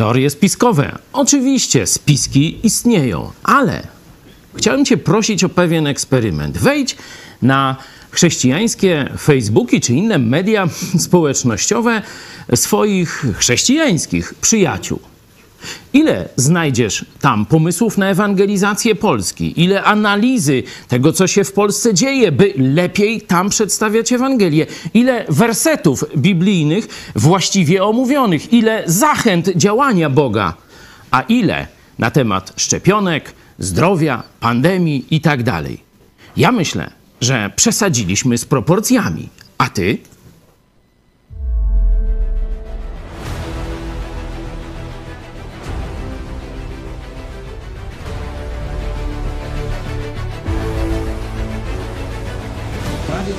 Teorie spiskowe. Oczywiście spiski istnieją, ale chciałem Cię prosić o pewien eksperyment. Wejdź na chrześcijańskie Facebooki czy inne media społecznościowe swoich chrześcijańskich przyjaciół. Ile znajdziesz tam pomysłów na ewangelizację Polski? Ile analizy tego, co się w Polsce dzieje, by lepiej tam przedstawiać Ewangelię? Ile wersetów biblijnych właściwie omówionych? Ile zachęt działania Boga? A ile na temat szczepionek, zdrowia, pandemii i tak dalej? Ja myślę, że przesadziliśmy z proporcjami. A ty?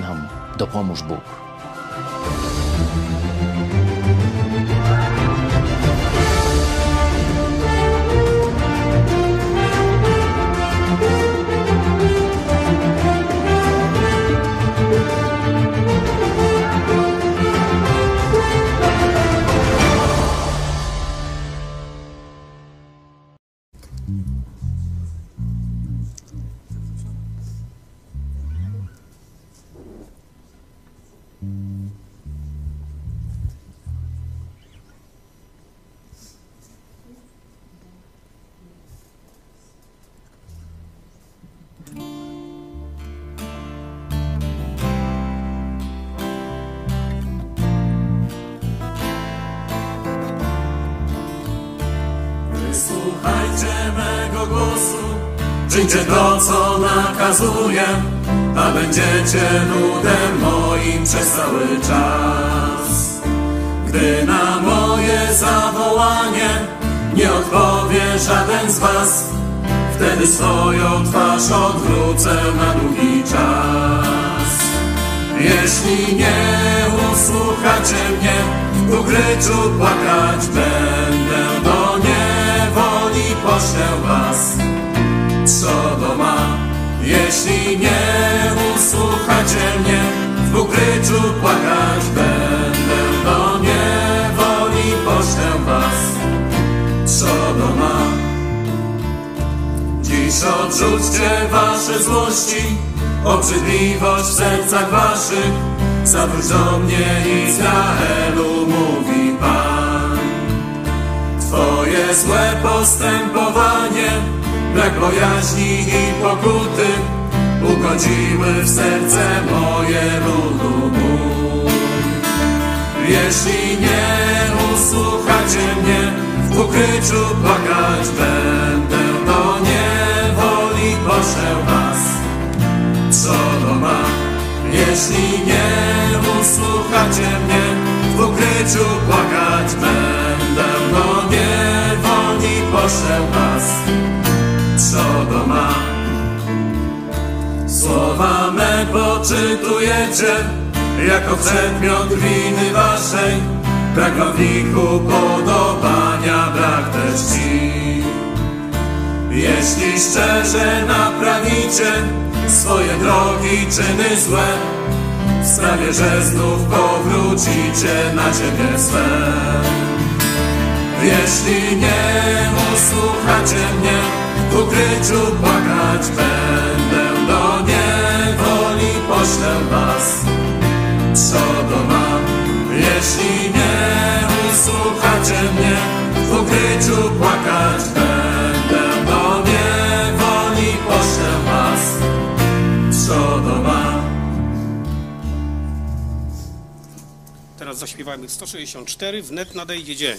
Nam dopomóż Bóg. Czyńcie to, co nakazuję, a będziecie ludem moim przez cały czas. Gdy na moje zawołanie nie odpowie żaden z was, wtedy swoją twarz odwrócę na długi czas. Jeśli nie usłuchacie mnie, w ukryczu płakać będę do niewoli poślę was. Sodoma, jeśli nie usłuchacie mnie, w ukryciu płakać będę do niewoli poślę was. Sodoma, dziś odrzućcie wasze złości, obrzydliwość w sercach waszych, zawróć do mnie Izraelu, mówi Pan. Twoje złe postępowanie, Brak bojaźni i pokuty Ugodzimy w serce moje ludu mój. Jeśli nie usłuchacie mnie W ukryciu płakać będę Do niewoli poszę was. Co do ma? Jeśli nie usłuchacie mnie W ukryciu płakać będę Do niewoli poszę was. Sodoma. Słowa me poczytujecie, jako przedmiot winy waszej, brak wodniku podobania, brak też ci. Jeśli szczerze naprawicie swoje drogi, czyny złe, sprawię, że znów powrócicie na ciebie swe. Jeśli nie usłuchacie mnie, w ukryciu płakać będę, do niewoli poślę was, Sodoma. Jeśli nie usłuchacie mnie, w ukryciu płakać będę, do niewoli poślę was, Sodoma. Teraz zaśpiewajmy 164, wnet nadejdzie dzień.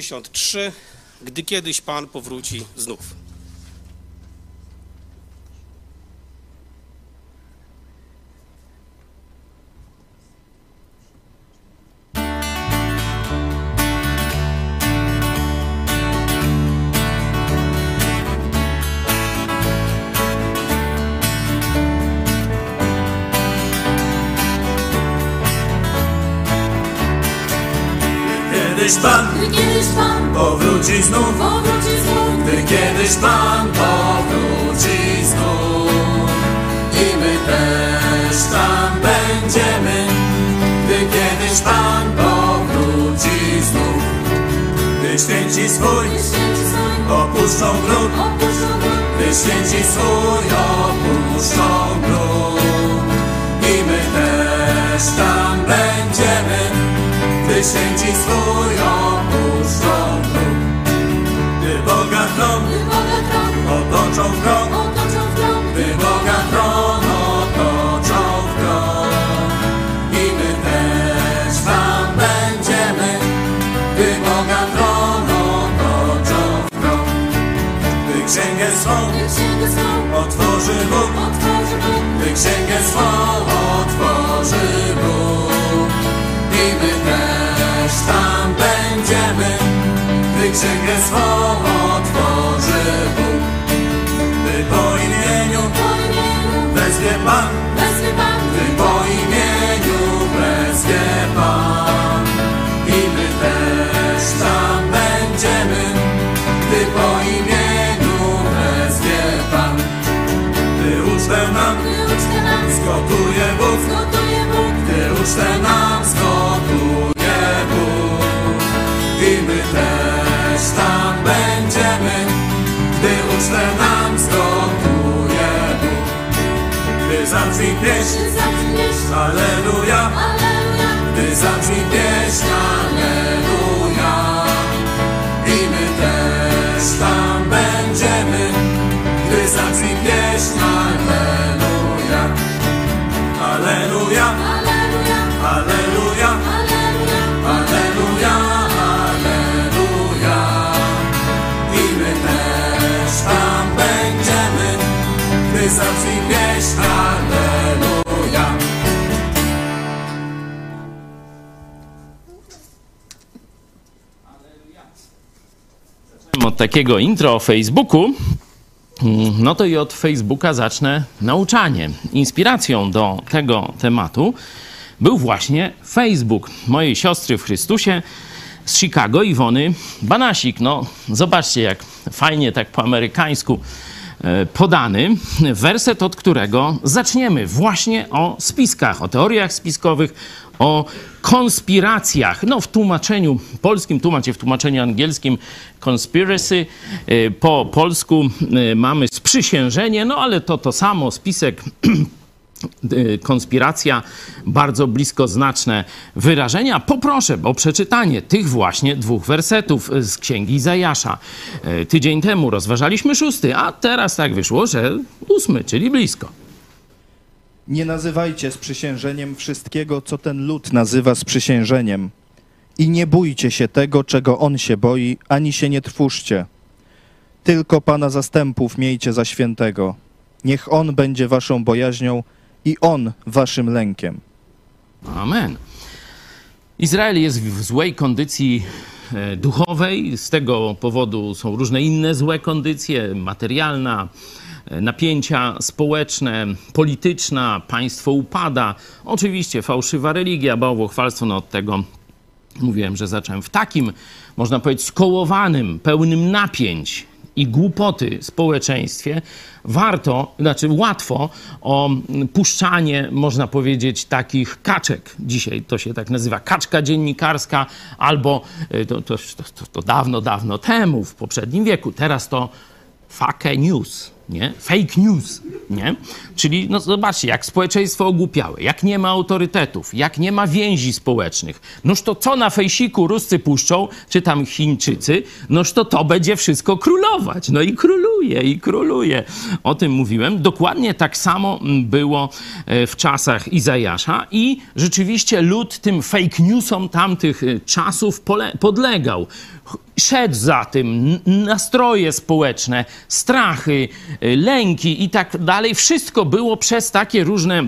53, gdy kiedyś Pan powróci znów. Kiedyś Pan Gdy kiedyś Pan powróci znów, powróci znów, gdy kiedyś Pan powróci znów. I my też tam będziemy, gdy kiedyś Pan powróci znów. Gdy święci swój opuszczą grób, gdy święci swój opuszczą gród. I my też tam gdy święci swój opuszczą gród. Gdy Boga tron gdy Boga tron otoczą w krąg, otoczą w krąg, gdy Boga tron otoczą w krąg. I my też tam będziemy, gdy Boga tron otoczą w krąg. Gdy księgę swą otworzy Bóg, gdy księgę swą otworzy Bóg. Każdy księgę swą Bóg, Ty po imieniu wezwie Pan, Ty po imieniu wezwie Pan. I my też tam będziemy, Ty po imieniu wezwie Pan. Ty ucztę nam, skotuje Bóg, Ty ucztę nam. Ucztę nam zgotuje Bóg. Gdy zabrzmi pieśń, Alleluja, gdy zabrzmi pieśń, Alleluja. I my też tam będziemy, gdy zabrzmi pieśń, Alleluja. Alleluja, takiego intro o Facebooku, mm, no to i od Facebooka zacznę nauczanie. Inspiracją do tego tematu był właśnie Facebook mojej siostry w Chrystusie z Chicago, Iwony Banasik. No, zobaczcie, jak fajnie tak po amerykańsku e, podany werset, od którego zaczniemy właśnie o spiskach, o teoriach spiskowych, o konspiracjach. No, w tłumaczeniu polskim, tłumaczę w tłumaczeniu angielskim conspiracy, e, po polsku e, mamy sprzysiężenie, no ale to to samo, spisek y, konspiracja, bardzo bliskoznaczne wyrażenia. Poproszę o przeczytanie tych właśnie dwóch wersetów z Księgi Izajasza. Y, Tydzień temu rozważaliśmy szósty, a teraz tak wyszło, że ósmy, czyli blisko. Nie nazywajcie sprzysiężeniem wszystkiego, co ten lud nazywa sprzysiężeniem. I nie bójcie się tego, czego on się boi, ani się nie trwóżcie. Tylko Pana zastępów miejcie za świętego. Niech On będzie waszą bojaźnią i On waszym lękiem. Amen. Izrael jest w złej kondycji e, duchowej, z tego powodu są różne inne złe kondycje, materialna, napięcia społeczne, polityczna, państwo upada. Oczywiście fałszywa religia, bałwochwalstwo, no od tego mówiłem, że zacząłem w takim, można powiedzieć, skołowanym, pełnym napięć i głupoty społeczeństwie, warto, znaczy łatwo o puszczanie, można powiedzieć, takich kaczek. Dzisiaj to się tak nazywa kaczka dziennikarska, albo y, to, to, to, to dawno, dawno temu, w poprzednim wieku. Teraz to fake news, nie? Fake news, nie? Czyli, no zobaczcie, jak społeczeństwo ogłupiałe, jak nie ma autorytetów, jak nie ma więzi społecznych, noż to co na fejsiku Ruscy puszczą, czy tam Chińczycy, noż to to będzie wszystko królować. No i króluje, i króluje. O tym mówiłem. Dokładnie tak samo mm, było e, w czasach Izajasza i rzeczywiście lud tym fake newsom tamtych e, czasów podlegał szedł za tym, nastroje społeczne, strachy, y, lęki i tak dalej. Wszystko było przez takie różne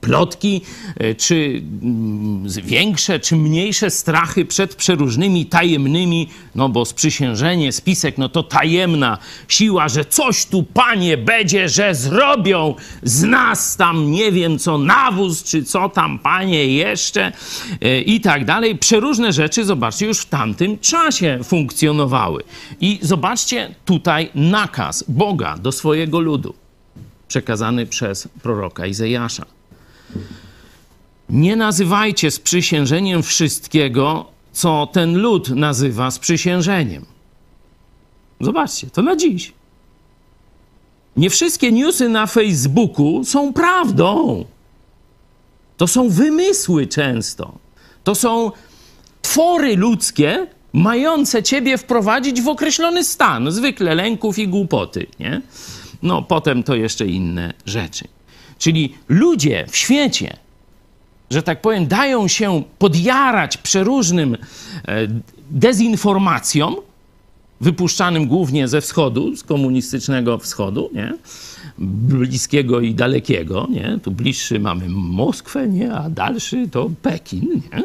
plotki, y, czy mm, większe, czy mniejsze strachy przed przeróżnymi tajemnymi, no bo sprzysiężenie, spisek, no to tajemna siła, że coś tu, panie, będzie, że zrobią z nas tam, nie wiem co, nawóz, czy co tam, panie, jeszcze y, i tak dalej. Przeróżne rzeczy, zobaczcie, już w tamtym czasie funkcjonowały. I zobaczcie tutaj nakaz Boga do swojego ludu, przekazany przez proroka Izajasza. Nie nazywajcie sprzysiężeniem wszystkiego, co ten lud nazywa sprzysiężeniem. Zobaczcie, to na dziś. Nie wszystkie newsy na Facebooku są prawdą. To są wymysły często. To są twory ludzkie, mające ciebie wprowadzić w określony stan, zwykle lęków i głupoty, nie? No, potem to jeszcze inne rzeczy. Czyli ludzie w świecie, że tak powiem, dają się podjarać przeróżnym e, dezinformacjom, wypuszczanym głównie ze wschodu, z komunistycznego wschodu, nie? bliskiego i dalekiego, nie? Tu bliższy mamy Moskwę, nie? a dalszy to Pekin. Nie?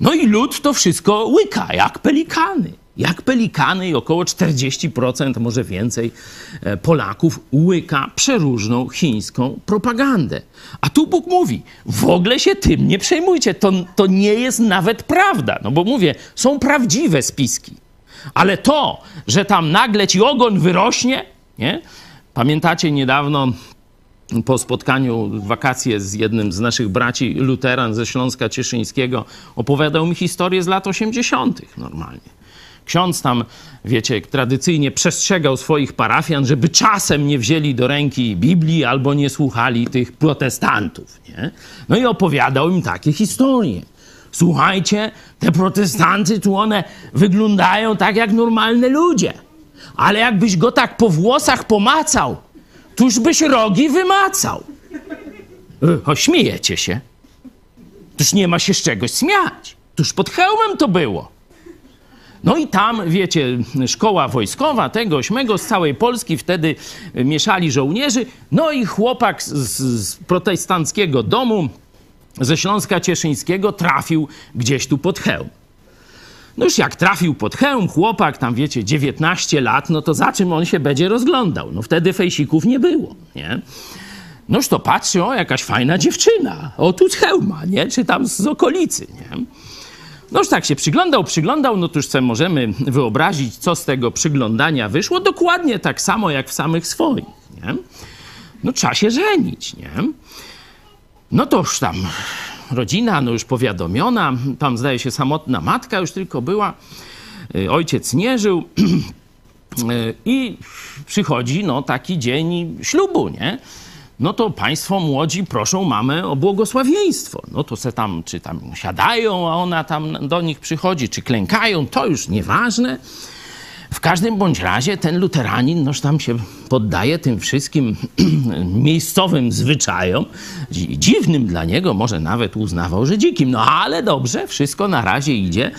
No i lud to wszystko łyka, jak pelikany. Jak pelikany i około 40%, może więcej e, Polaków łyka przeróżną chińską propagandę. A tu Bóg mówi, w ogóle się tym nie przejmujcie, to, to nie jest nawet prawda. No bo mówię, są prawdziwe spiski. Ale to, że tam nagle ci ogon wyrośnie, nie? Pamiętacie niedawno po spotkaniu wakacje z jednym z naszych braci luteran ze Śląska Cieszyńskiego opowiadał mi historię z lat 80. normalnie. Ksiądz tam, wiecie, tradycyjnie przestrzegał swoich parafian, żeby czasem nie wzięli do ręki Biblii albo nie słuchali tych protestantów. Nie? No i opowiadał im takie historie. Słuchajcie, te protestanty tu one wyglądają tak jak normalne ludzie. Ale jakbyś go tak po włosach pomacał, tuż byś rogi wymacał. Y, O, śmiejecie się. Tuż nie ma się z czegoś śmiać. Tuż pod hełmem to było. No i tam, wiecie, szkoła wojskowa, tego, ośmego, z całej Polski wtedy mieszali żołnierzy. No i chłopak z, z protestanckiego domu, ze Śląska Cieszyńskiego, trafił gdzieś tu pod hełm. No już jak trafił pod hełm, chłopak, tam wiecie, 19 lat, no to za czym on się będzie rozglądał? No wtedy fejsików nie było, nie? Noż to patrzy, o, jakaś fajna dziewczyna, o tu z hełma, nie? Czy tam z okolicy, nie? Noż tak się przyglądał, przyglądał, no to już sobie możemy wyobrazić, co z tego przyglądania wyszło, dokładnie tak samo jak w samych swoich, nie? No trzeba się żenić, nie? No to już tam rodzina, no już powiadomiona, tam zdaje się samotna matka już tylko była, y, ojciec nie żył y, i przychodzi no taki dzień ślubu, nie? No to państwo młodzi proszą mamę o błogosławieństwo. No to se tam, czy tam siadają, a ona tam do nich przychodzi, czy klękają, to już nieważne. W każdym bądź razie ten luteranin noż tam się poddaje tym wszystkim miejscowym zwyczajom, dzi- dziwnym dla niego, może nawet uznawał, że dzikim. No ale dobrze, wszystko na razie idzie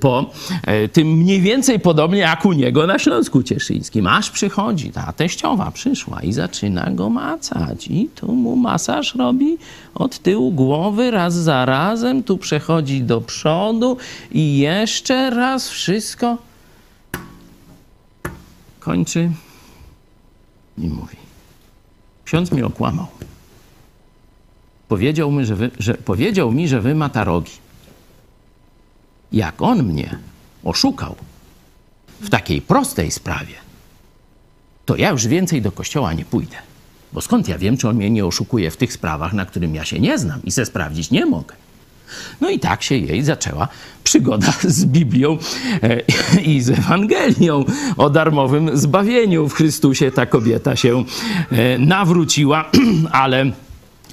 po e, tym mniej więcej podobnie jak u niego na Śląsku Cieszyńskim. Aż przychodzi, ta teściowa przyszła i zaczyna go macać. I tu mu masaż robi od tyłu głowy, raz za razem, tu przechodzi do przodu i jeszcze raz wszystko kończy i mówi: Ksiądz mnie okłamał. Powiedział mi, że wy, że, powiedział mi, że wy matarogi. Jak on mnie oszukał w takiej prostej sprawie, to ja już więcej do kościoła nie pójdę. Bo skąd ja wiem, czy on mnie nie oszukuje w tych sprawach, na którym ja się nie znam i se sprawdzić nie mogę. No i tak się jej zaczęła przygoda z Biblią e, i z Ewangelią o darmowym zbawieniu w Chrystusie. Ta kobieta się e, nawróciła, ale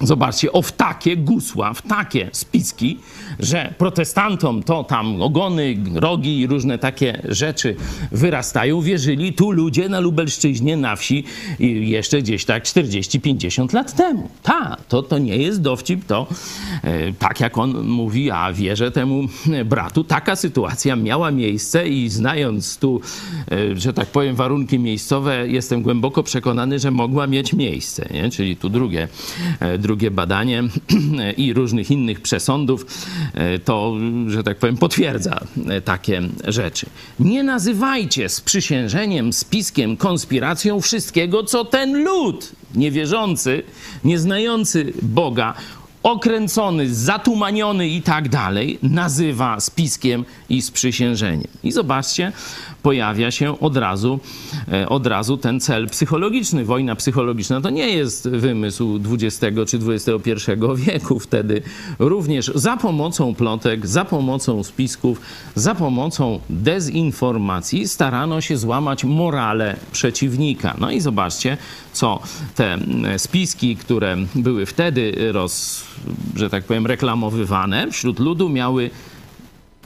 zobaczcie, o w takie gusła, w takie spiski, że protestantom to tam ogony, rogi i różne takie rzeczy wyrastają. Wierzyli tu ludzie na Lubelszczyźnie, na wsi jeszcze gdzieś tak 40-50 lat temu. Ta, to, to nie jest dowcip, to e, tak jak on mówi, a wierzę temu bratu, taka sytuacja miała miejsce i znając tu, e, że tak powiem, warunki miejscowe, jestem głęboko przekonany, że mogła mieć miejsce. Nie? Czyli tu drugie, e, drugie badanie i różnych innych przesądów e, to, że tak powiem, potwierdza e, takie rzeczy. Nie nazywajcie sprzysiężeniem, spiskiem, konspiracją wszystkiego, co ten lud niewierzący, nieznający Boga, okręcony, zatumaniony i tak dalej, nazywa spiskiem i sprzysiężeniem. I zobaczcie, pojawia się od razu, e, od razu ten cel psychologiczny. Wojna psychologiczna to nie jest wymysł XX czy XXI wieku. Wtedy również za pomocą plotek, za pomocą spisków, za pomocą dezinformacji starano się złamać morale przeciwnika. No i zobaczcie, co te mm, spiski, które były wtedy roz, że tak powiem, reklamowywane wśród ludu, miały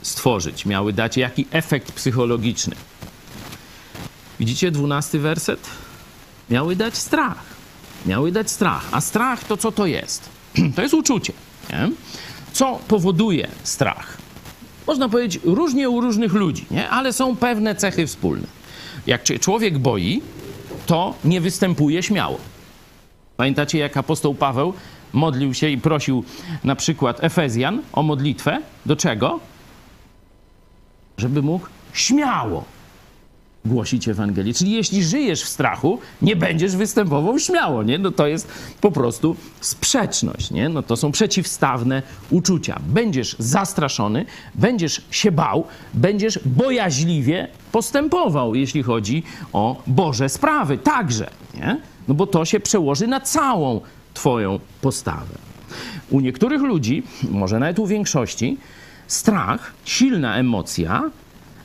stworzyć, miały dać jaki efekt psychologiczny. Widzicie dwunasty werset? Miały dać strach. Miały dać strach. A strach to co to jest? To jest uczucie. Nie? Co powoduje strach? Można powiedzieć różnie u różnych ludzi, nie? ale są pewne cechy wspólne. Jak człowiek boi, to nie występuje śmiało. Pamiętacie, jak apostoł Paweł modlił się i prosił na przykład Efezjan o modlitwę? Do czego? Żeby mógł śmiało głosić Ewangelię. Czyli jeśli żyjesz w strachu, nie będziesz występował śmiało, nie? No to jest po prostu sprzeczność, nie? No to są przeciwstawne uczucia. Będziesz zastraszony, będziesz się bał, będziesz bojaźliwie postępował, jeśli chodzi o Boże sprawy także, nie? No bo to się przełoży na całą Twoją postawę. U niektórych ludzi, może nawet u większości, strach, silna emocja,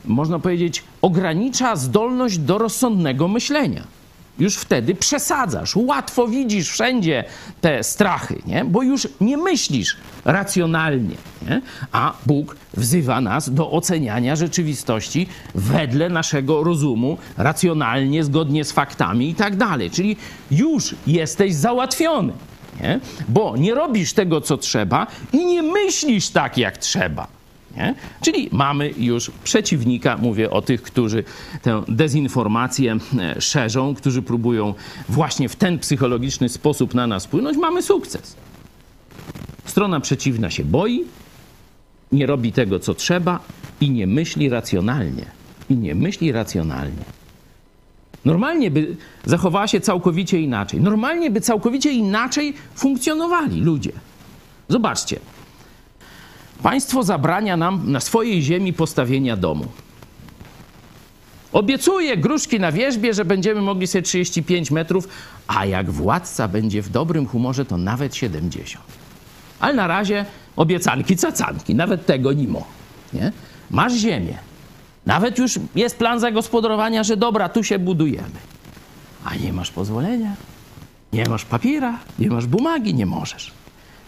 można powiedzieć, ogranicza zdolność do rozsądnego myślenia. Już wtedy przesadzasz, łatwo widzisz wszędzie te strachy, nie? bo już nie myślisz racjonalnie. Nie? A Bóg wzywa nas do oceniania rzeczywistości wedle naszego rozumu, racjonalnie, zgodnie z faktami i tak dalej. Czyli już jesteś załatwiony, nie? bo nie robisz tego, co trzeba i nie myślisz tak, jak trzeba. Nie? Czyli mamy już przeciwnika, mówię o tych, którzy tę dezinformację e, szerzą, którzy próbują właśnie w ten psychologiczny sposób na nas wpłynąć, mamy sukces. Strona przeciwna się boi, nie robi tego, co trzeba i nie myśli racjonalnie. I nie myśli racjonalnie. Normalnie by zachowała się całkowicie inaczej. Normalnie by całkowicie inaczej funkcjonowali ludzie. Zobaczcie. Państwo zabrania nam na swojej ziemi postawienia domu. Obiecuje gruszki na wierzbie, że będziemy mogli sobie 35 metrów, a jak władca będzie w dobrym humorze, to nawet 70. Ale na razie obiecanki, cacanki, nawet tego nimo. Nie? Masz ziemię. Nawet już jest plan zagospodarowania, że dobra, tu się budujemy. A nie masz pozwolenia, nie masz papiera, nie masz bumagi, nie możesz.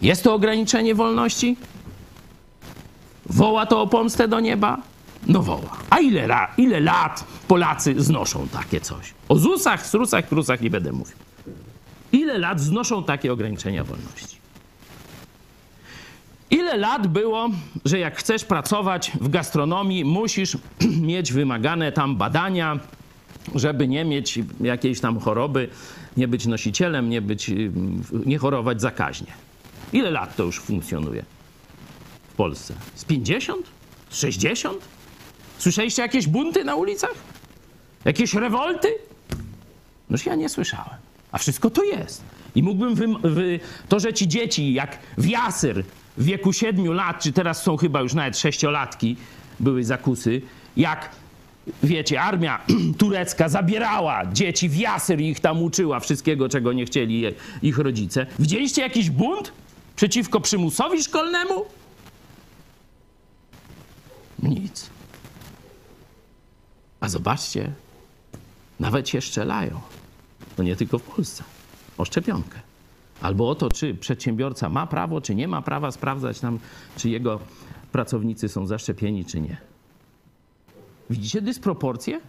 Jest to ograniczenie wolności? Woła to o pomstę do nieba? No woła. A ile, ra, ile lat Polacy znoszą takie coś? O ZUSach, strusach, krusach nie będę mówił. Ile lat znoszą takie ograniczenia wolności? Ile lat było, że jak chcesz pracować w gastronomii, musisz mieć wymagane tam badania, żeby nie mieć jakiejś tam choroby, nie być nosicielem, nie, być, nie chorować zakaźnie. Ile lat to już funkcjonuje Polsce? Z 50? Z 60? Słyszeliście jakieś bunty na ulicach? Jakieś rewolty? Noż ja nie słyszałem. A wszystko to jest. I mógłbym wy, wy, to, że ci dzieci, jak w jasyr w wieku 7 lat, czy teraz są chyba już nawet sześciolatki, były zakusy, jak wiecie, armia turecka zabierała dzieci w jasyr i ich tam uczyła wszystkiego, czego nie chcieli ich rodzice. Widzieliście jakiś bunt przeciwko przymusowi szkolnemu? Nic. A zobaczcie, nawet się strzelają. To nie tylko w Polsce. O szczepionkę. Albo o to, czy przedsiębiorca ma prawo, czy nie ma prawa sprawdzać nam, czy jego pracownicy są zaszczepieni, czy nie. Widzicie dysproporcje?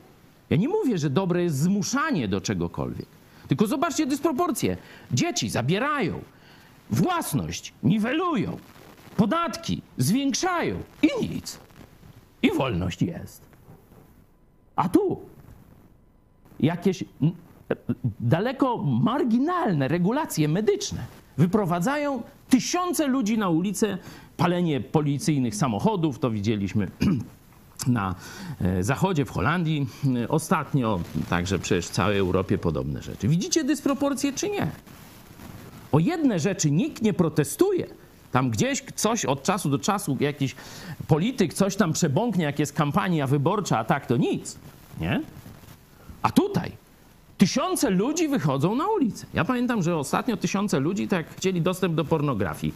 Ja nie mówię, że dobre jest zmuszanie do czegokolwiek. Tylko zobaczcie dysproporcje. Dzieci zabierają, własność niwelują, podatki zwiększają i nic. I wolność jest. A tu jakieś daleko marginalne regulacje medyczne wyprowadzają tysiące ludzi na ulicę, palenie policyjnych samochodów, to widzieliśmy na e, zachodzie, w Holandii e, ostatnio, także przecież w całej Europie podobne rzeczy. Widzicie dysproporcje czy nie? O jedne rzeczy nikt nie protestuje. Tam gdzieś coś od czasu do czasu jakiś polityk coś tam przebąknie, jak jest kampania wyborcza, a tak to nic. Nie? A tutaj tysiące ludzi wychodzą na ulicę. Ja pamiętam, że ostatnio tysiące ludzi, tak chcieli dostęp do pornografii,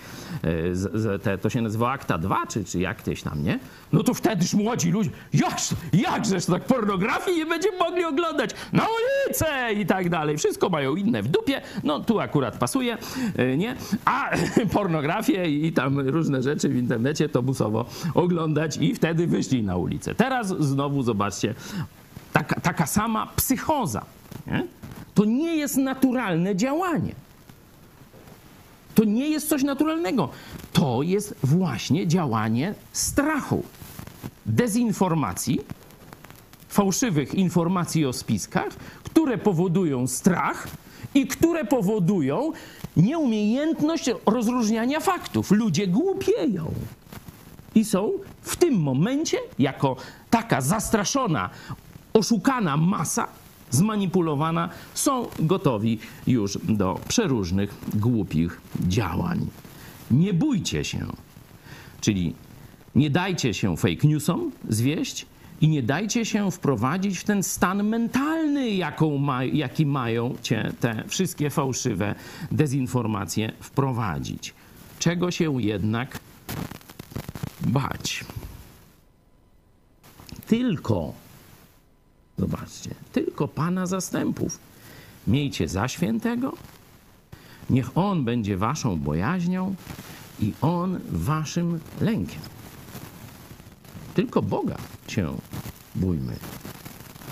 e, to się nazywa Akta 2, czy, czy jak tyś tam, nie? No to wtedyż młodzi ludzie, jak, jakżeż tak pornografii nie będziemy mogli oglądać? Na ulicę i tak dalej. Wszystko mają inne w dupie, no tu akurat pasuje, e, nie? A pornografię i tam różne rzeczy w internecie to musowo oglądać i wtedy wyszli na ulicę. Teraz znowu zobaczcie, taka, taka sama psychoza. Nie? To nie jest naturalne działanie. To nie jest coś naturalnego. To jest właśnie działanie strachu, dezinformacji, fałszywych informacji o spiskach, które powodują strach i które powodują nieumiejętność rozróżniania faktów. Ludzie głupieją i są w tym momencie, jako taka zastraszona, oszukana masa, zmanipulowana, są gotowi już do przeróżnych głupich działań. Nie bójcie się, czyli nie dajcie się fake newsom zwieść, I nie dajcie się wprowadzić w ten stan mentalny, ma, jaki mają cię te wszystkie fałszywe dezinformacje wprowadzić. Czego się jednak bać? Tylko, zobaczcie, tylko Pana zastępów miejcie za świętego, niech On będzie waszą bojaźnią i On waszym lękiem. Tylko Boga się bójmy,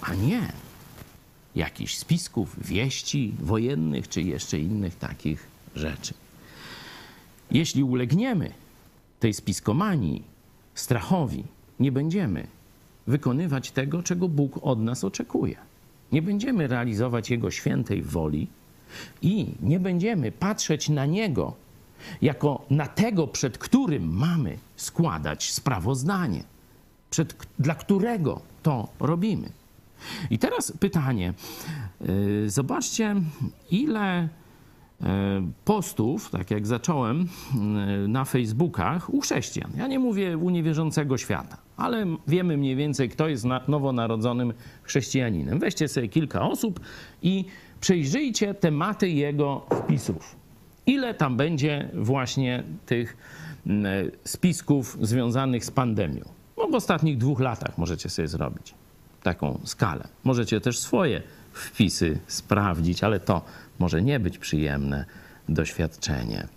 a nie jakichś spisków, wieści wojennych czy jeszcze innych takich rzeczy. Jeśli ulegniemy tej spiskomanii, strachowi, nie będziemy wykonywać tego, czego Bóg od nas oczekuje. Nie będziemy realizować Jego świętej woli i nie będziemy patrzeć na Niego jako na tego, przed którym mamy składać sprawozdanie, przed, dla którego to robimy. I teraz pytanie. Yy, Zobaczcie, ile yy, postów, tak jak zacząłem, yy, na Facebookach u chrześcijan. Ja nie mówię u niewierzącego świata, ale wiemy mniej więcej, kto jest na- nowonarodzonym chrześcijaninem. Weźcie sobie kilka osób i przejrzyjcie tematy jego wpisów. Ile tam będzie właśnie tych mm, spisków związanych z pandemią? No w ostatnich dwóch latach możecie sobie zrobić taką skalę. Możecie też swoje wpisy sprawdzić, ale to może nie być przyjemne doświadczenie.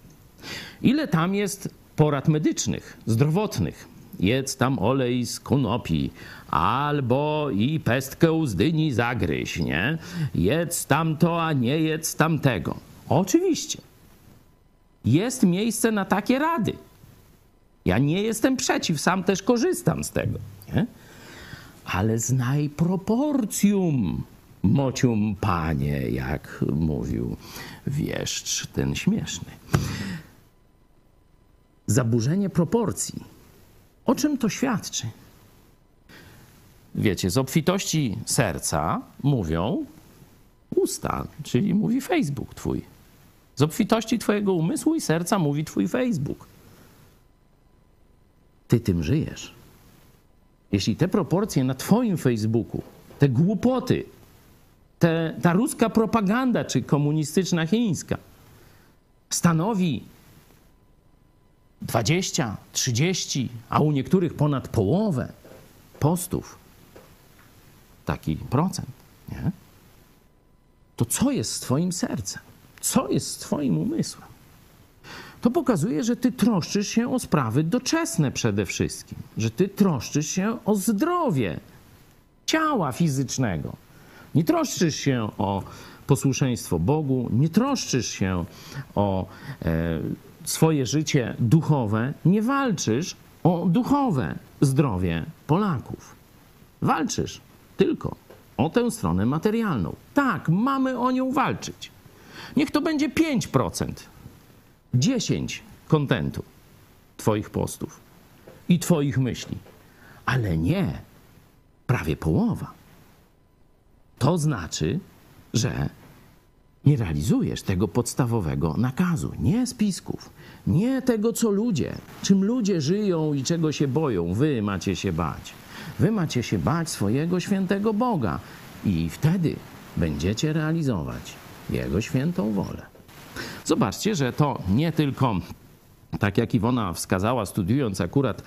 Ile tam jest porad medycznych, zdrowotnych? Jedz tam olej z konopi, albo i pestkę z dyni zagryź, nie? Jedz tamto, a nie jedz tamtego. Oczywiście. Jest miejsce na takie rady. Ja nie jestem przeciw, sam też korzystam z tego. Nie? Ale znaj proporcjum, mocium panie, jak mówił wieszcz ten śmieszny. Zaburzenie proporcji. O czym to świadczy? Wiecie, z obfitości serca mówią usta, czyli mówi Facebook twój. Z obfitości twojego umysłu i serca mówi twój Facebook. Ty tym żyjesz. Jeśli te proporcje na twoim Facebooku, te głupoty, te, ta ruska propaganda, czy komunistyczna chińska, stanowi 20, 30, a u niektórych ponad połowę postów, taki procent, nie? to co jest z Twoim sercem? Co jest z Twoim umysłem? To pokazuje, że Ty troszczysz się o sprawy doczesne przede wszystkim, że Ty troszczysz się o zdrowie ciała fizycznego. Nie troszczysz się o posłuszeństwo Bogu, nie troszczysz się o e, swoje życie duchowe, nie walczysz o duchowe zdrowie Polaków. Walczysz tylko o tę stronę materialną. Tak, mamy o nią walczyć. Niech to będzie 5%, 10 kontentu Twoich postów i Twoich myśli, ale nie prawie połowa. To znaczy, że nie realizujesz tego podstawowego nakazu, nie spisków, nie tego, co ludzie, czym ludzie żyją i czego się boją. Wy macie się bać. Wy macie się bać swojego świętego Boga i wtedy będziecie realizować Jego świętą wolę. Zobaczcie, że to nie tylko tak jak Iwona wskazała, studiując akurat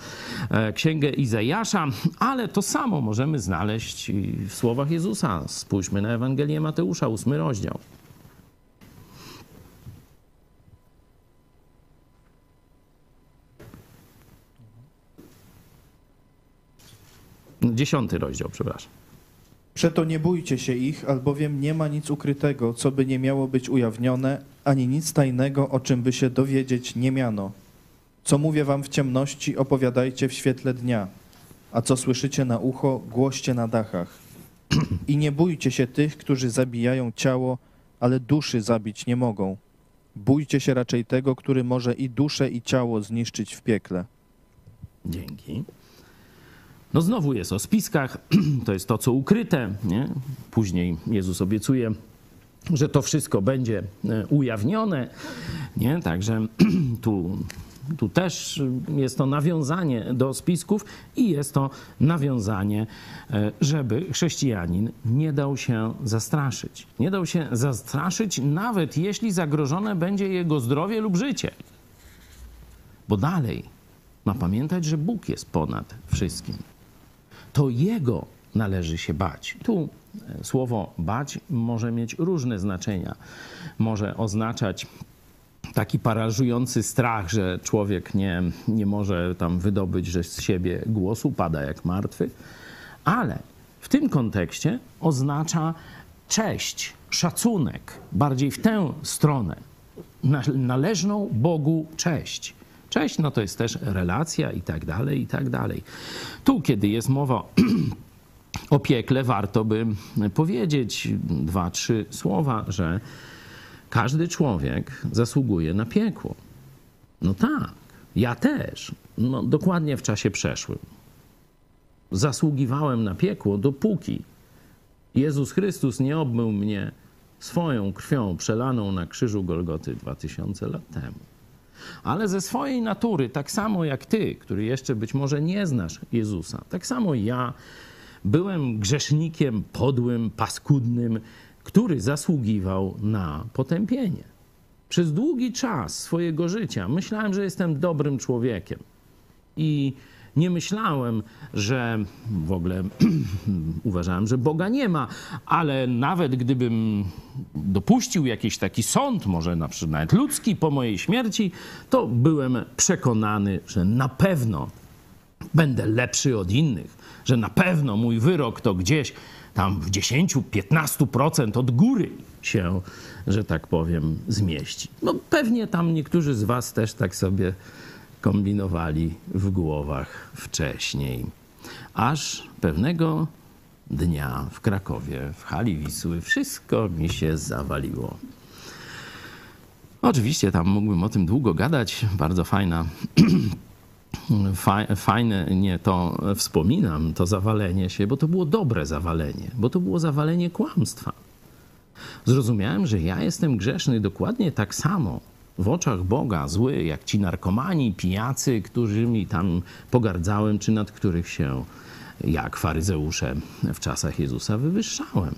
e, księgę Izajasza, ale to samo możemy znaleźć w słowach Jezusa. Spójrzmy na Ewangelię Mateusza, ósmy rozdział. Dziesiąty rozdział, przepraszam. Przeto nie bójcie się ich, albowiem nie ma nic ukrytego, co by nie miało być ujawnione, ani nic tajnego, o czym by się dowiedzieć nie miano. Co mówię wam w ciemności, opowiadajcie w świetle dnia, a co słyszycie na ucho, głoście na dachach. I nie bójcie się tych, którzy zabijają ciało, ale duszy zabić nie mogą. Bójcie się raczej tego, który może i duszę, i ciało zniszczyć w piekle. Dzięki. No znowu jest o spiskach, to jest to, co ukryte. Nie? Później Jezus obiecuje, że to wszystko będzie e, ujawnione. Nie? Także tu Tu też jest to nawiązanie do spisków i jest to nawiązanie, e, żeby chrześcijanin nie dał się zastraszyć. Nie dał się zastraszyć, nawet jeśli zagrożone będzie jego zdrowie lub życie. Bo dalej ma pamiętać, że Bóg jest ponad wszystkim. To Jego należy się bać. Tu e, słowo bać może mieć różne znaczenia. Może oznaczać taki parażujący strach, że człowiek nie, nie może tam wydobyć że z siebie głosu, pada jak martwy, ale w tym kontekście oznacza cześć, szacunek, bardziej w tę stronę, na- należną Bogu cześć. Cześć, no to jest też relacja i tak dalej, i tak dalej. Tu, kiedy jest mowa o piekle, warto by powiedzieć dwa, trzy słowa, że każdy człowiek zasługuje na piekło. No tak, ja też. No, dokładnie w czasie przeszłym. Zasługiwałem na piekło, dopóki Jezus Chrystus nie obmył mnie swoją krwią przelaną na krzyżu Golgoty 2000 lat temu. Ale ze swojej natury, tak samo jak ty, który jeszcze być może nie znasz Jezusa, tak samo ja byłem grzesznikiem podłym, paskudnym, który zasługiwał na potępienie. Przez długi czas swojego życia myślałem, że jestem dobrym człowiekiem. I nie myślałem, że w ogóle uważałem, że Boga nie ma, ale nawet gdybym dopuścił jakiś taki sąd, może na przykład nawet ludzki po mojej śmierci, to byłem przekonany, że na pewno będę lepszy od innych, że na pewno mój wyrok to gdzieś tam w 10-15% od góry się, że tak powiem, zmieści. No pewnie tam niektórzy z Was też tak sobie kombinowali w głowach wcześniej. Aż pewnego dnia w Krakowie, w hali Wisły, wszystko mi się zawaliło. Oczywiście tam mógłbym o tym długo gadać, bardzo fajna Fa- fajne, nie to wspominam, to zawalenie się, bo to było dobre zawalenie, bo to było zawalenie kłamstwa. Zrozumiałem, że ja jestem grzeszny dokładnie tak samo w oczach Boga, zły, jak ci narkomani, pijacy, którymi tam pogardzałem, czy nad których się, jak faryzeusze w czasach Jezusa, wywyższałem.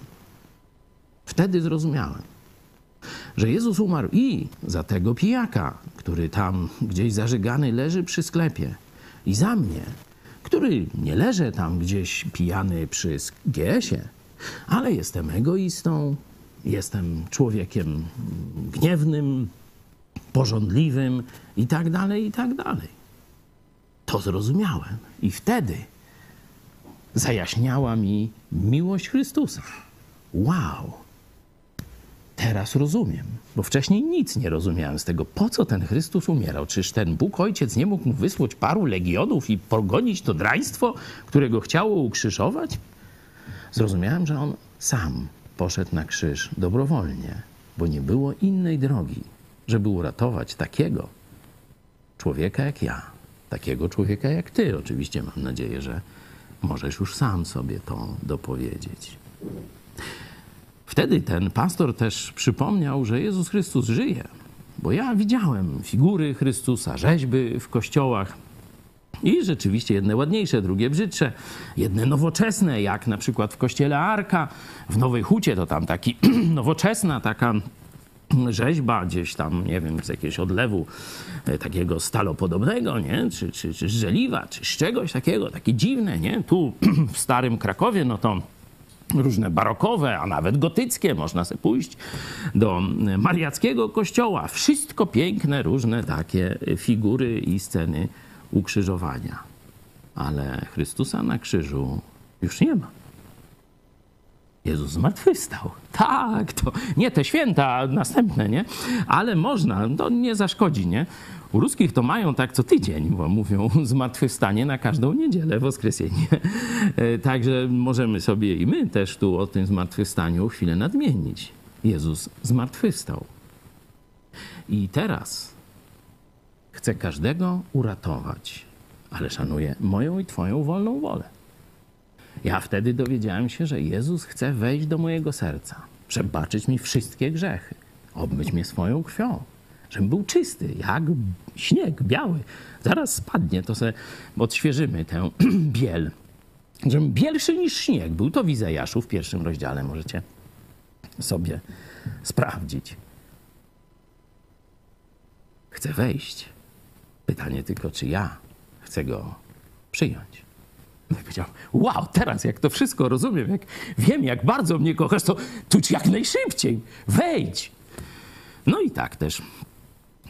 Wtedy zrozumiałem że Jezus umarł i za tego pijaka, który tam gdzieś zażygany leży przy sklepie, i za mnie, który nie leżę tam gdzieś pijany przy GS-ie, ale jestem egoistą, jestem człowiekiem gniewnym, pożądliwym i tak dalej, i tak dalej. To zrozumiałem i wtedy zajaśniała mi miłość Chrystusa. Wow! Teraz rozumiem, bo wcześniej nic nie rozumiałem z tego, po co ten Chrystus umierał. Czyż ten Bóg Ojciec nie mógł mu wysłać paru legionów i pogonić to draństwo, którego chciało ukrzyżować? Zrozumiałem, że on sam poszedł na krzyż dobrowolnie, bo nie było innej drogi, żeby uratować takiego człowieka jak ja, takiego człowieka jak ty. Oczywiście mam nadzieję, że możesz już sam sobie to dopowiedzieć. Wtedy ten pastor też przypomniał, że Jezus Chrystus żyje, bo ja widziałem figury Chrystusa, rzeźby w kościołach. I rzeczywiście jedne ładniejsze, drugie brzydsze, jedne nowoczesne, jak na przykład w kościele Arka w Nowej Hucie, to tam taki nowoczesna taka rzeźba gdzieś tam, nie wiem, z jakiegoś odlewu e, takiego stalopodobnego, nie? Czy, czy, czy z żeliwa, czy z czegoś takiego, takie dziwne, nie? Tu w Starym Krakowie, no to różne barokowe, a nawet gotyckie. Można sobie pójść do mariackiego kościoła. Wszystko piękne, różne takie figury i sceny ukrzyżowania. Ale Chrystusa na krzyżu już nie ma. Jezus zmartwychwstał. Tak, to nie te święta następne, nie? Ale można, to nie zaszkodzi, nie? U ruskich to mają tak co tydzień, bo mówią zmartwychwstanie na każdą niedzielę, woskresie,nie. E, Także możemy sobie i my też tu o tym zmartwychwstaniu chwilę nadmienić. Jezus zmartwychwstał. I teraz chcę każdego uratować, ale szanuję moją i Twoją wolną wolę. Ja wtedy dowiedziałem się, że Jezus chce wejść do mojego serca, przebaczyć mi wszystkie grzechy, obmyć mnie swoją krwią, Żebym był czysty, jak śnieg, biały. Zaraz spadnie, to sobie odświeżymy tę biel. Żebym bielszy niż śnieg był. To w Izajaszu w pierwszym rozdziale możecie sobie sprawdzić. Chcę wejść. Pytanie tylko, czy ja chcę go przyjąć. No powiedział, wow, teraz jak to wszystko rozumiem, jak wiem, jak bardzo mnie kochasz, to tuż jak najszybciej, wejdź. No i tak też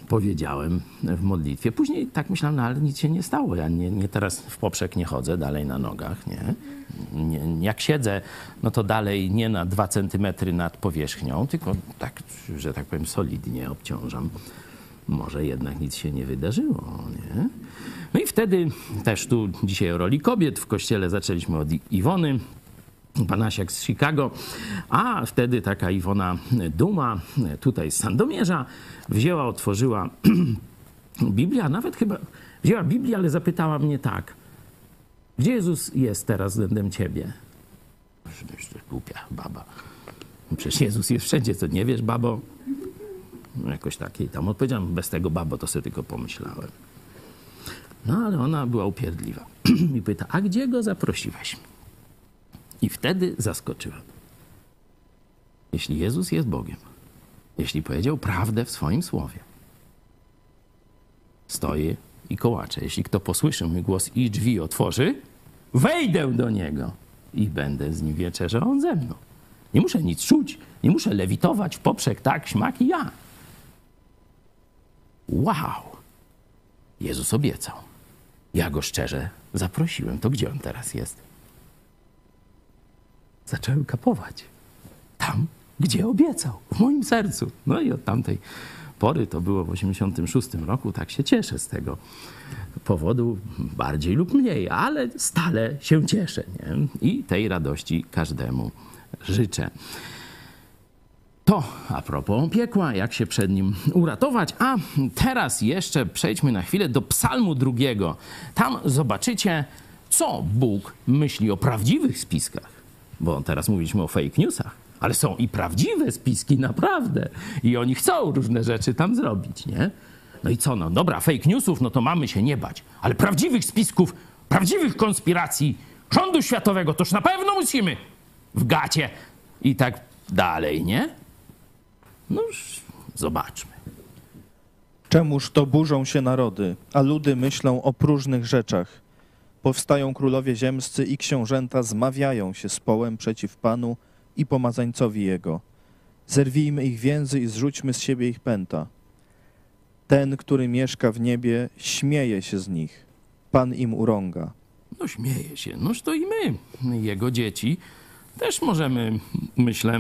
powiedziałem w modlitwie. Później tak myślałem, no ale nic się nie stało. Ja nie, nie teraz w poprzek nie chodzę, dalej na nogach, nie? nie? Jak siedzę, no to dalej nie na dwa centymetry nad powierzchnią, tylko tak, że tak powiem, solidnie obciążam. Może jednak nic się nie wydarzyło, nie? No i wtedy też tu dzisiaj o roli kobiet w kościele zaczęliśmy od Iwony. Panasiak z Chicago, a wtedy taka Iwona Duma, tutaj z Sandomierza, wzięła, otworzyła Biblię, a nawet chyba wzięła Biblię, ale zapytała mnie tak, gdzie Jezus jest teraz względem ciebie? Myślę, głupia baba. Przecież Jezus jest wszędzie, co nie wiesz, babo? Jakoś takiej tam odpowiedziałem, bez tego babo, to sobie tylko pomyślałem. No ale ona była upierdliwa. I pyta, a gdzie go zaprosiłeś? I wtedy zaskoczyłem. Jeśli Jezus jest Bogiem, jeśli powiedział prawdę w swoim słowie, stoję i kołaczę. Jeśli kto posłyszy mój głos i drzwi otworzy, wejdę do niego i będę z nim wieczerzał, on ze mną. Nie muszę nic czuć, nie muszę lewitować w poprzek, tak, śmak i ja. Wow! Jezus obiecał. Ja go szczerze zaprosiłem. To gdzie on teraz jest? Zacząłem kapować. Tam, gdzie obiecał. W moim sercu. No i od tamtej pory, to było w 86 roku, tak się cieszę z tego powodu, bardziej lub mniej, ale stale się cieszę. Nie? I tej radości każdemu życzę. To a propos piekła, jak się przed nim uratować. A teraz jeszcze przejdźmy na chwilę do Psalmu drugiego. Tam zobaczycie, co Bóg myśli o prawdziwych spiskach. Bo teraz mówiliśmy o fake newsach, ale są i prawdziwe spiski, naprawdę. I oni chcą różne rzeczy tam zrobić, nie? No i co, no dobra, fake newsów, no to mamy się nie bać. Ale prawdziwych spisków, prawdziwych konspiracji rządu światowego, toż na pewno musimy w gacie i tak dalej, nie? No już zobaczmy. Czemuż to burzą się narody, a ludy myślą o próżnych rzeczach? Powstają królowie ziemscy i książęta zmawiają się z połem przeciw Panu i pomazańcowi Jego. Zerwijmy ich więzy i zrzućmy z siebie ich pęta. Ten, który mieszka w niebie, śmieje się z nich. Pan im urąga. No śmieje się. Noż to i my, jego dzieci, też możemy, myślę,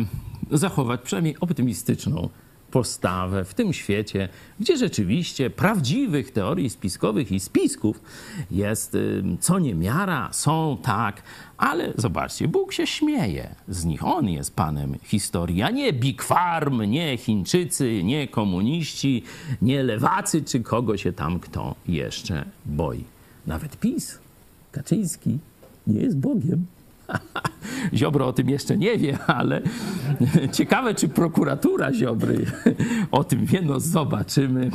zachować przynajmniej optymistyczną postawę w tym świecie, gdzie rzeczywiście prawdziwych teorii spiskowych i spisków jest co niemiara, są tak, ale zobaczcie, Bóg się śmieje z nich. On jest panem historii, a nie Big Farm, nie Chińczycy, nie komuniści, nie lewacy, czy kogo się tam kto jeszcze boi. Nawet PiS, Kaczyński, nie jest Bogiem. Ziobro o tym jeszcze nie wie, ale ciekawe, czy prokuratura Ziobry o tym wie. No zobaczymy.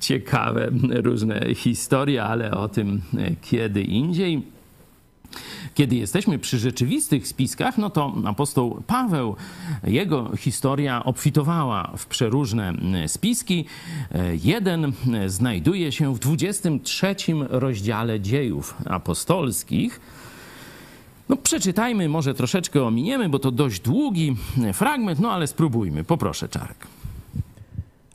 Ciekawe różne historie, ale o tym kiedy indziej. Kiedy jesteśmy przy rzeczywistych spiskach, no to apostoł Paweł, jego historia obfitowała w przeróżne spiski. Jeden znajduje się w 23 rozdziale dziejów apostolskich. No przeczytajmy, może troszeczkę ominiemy, bo to dość długi fragment, no ale spróbujmy. Poproszę, Czarek.